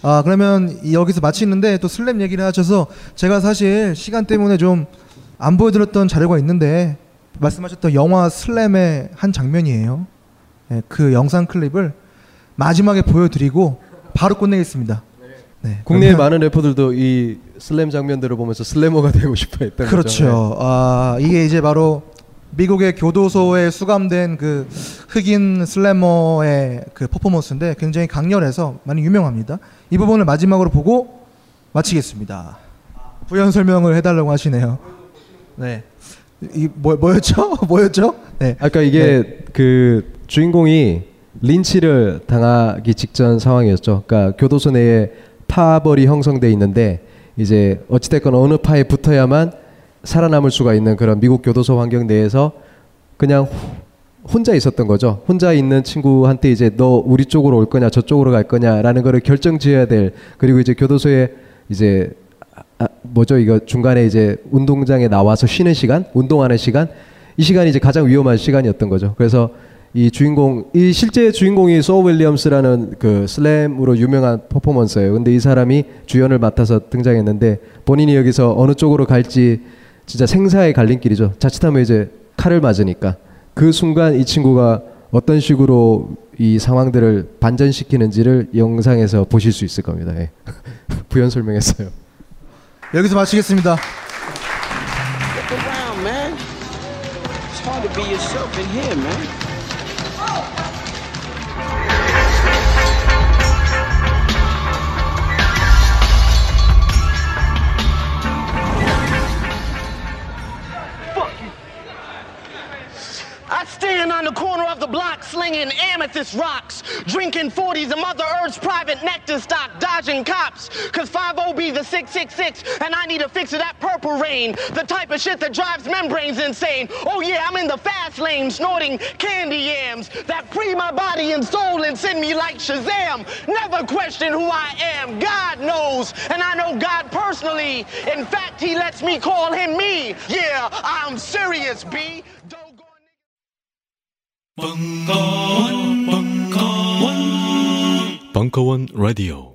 아 그러면 여기서 마치는데 또 슬램 얘기를 하셔서 제가 사실 시간 때문에 좀 안 보여드렸던 자료가 있는데 말씀하셨던 영화 슬램의 한 장면이에요. 네, 그 영상 클립을 마지막에 보여드리고 바로 끝내겠습니다. 네, 국내의 그러면- 많은 래퍼들도 이 슬램 장면들을 보면서 슬래머가 되고 싶어 했던 거죠. 그렇죠. 아 이게 이제 바로 미국의 교도소에 수감된 그 흑인 슬래머의 그 퍼포먼스인데 굉장히 강렬해서 많이 유명합니다. 이 부분을 마지막으로 보고 마치겠습니다. 부연 설명을 해달라고 하시네요. 네. 이 뭐, 뭐였죠? 뭐였죠? 네. 아까 이게 그 주인공이 린치를 당하기 직전 상황이었죠. 그러니까 교도소 내에 파벌이 형성돼 있는데 이제 어찌됐건 어느 파에 붙어야만 살아남을 수가 있는 그런 미국 교도소 환경 내에서 그냥 호- 혼자 있었던 거죠. 혼자 있는 친구한테 이제 너 우리 쪽으로 올 거냐 저쪽으로 갈 거냐라는 거를 결정 지어야 될 그리고 이제 교도소에 이제 아, 뭐죠 이거 중간에 이제 운동장에 나와서 쉬는 시간, 운동하는 시간 이 시간이 이제 가장 위험한 시간이었던 거죠. 그래서 이 주인공 이 실제 주인공이 소 윌리엄스라는 그 슬램으로 유명한 퍼포먼서예요. 근데 이 사람이 주연을 맡아서 등장했는데 본인이 여기서 어느 쪽으로 갈지 진짜 생사의 갈림길이죠. 자칫하면 이제 칼을 맞으니까 그 순간 이 친구가 어떤 식으로 이 상황들을 반전시키는지를 영상에서 보실 수 있을 겁니다. 예. 부연 설명했어요. 여기서 마치겠습니다. Look around, man. It's hard to be yourself in here, man. On the corner of the block slinging amethyst rocks, drinking 40s and Mother Earth's private nectar stock, dodging cops. Cause 5 be the 666, and I need a fix of that purple rain. The type of shit that drives membranes insane. Oh yeah, I'm in the fast lane, snorting candy yams that free my body and soul and send me like Shazam. Never question who I am. God knows, and I know God personally. In fact, he lets me call him me. Yeah, I'm serious, B. 벙커원, 벙커원, 벙커원 라디오.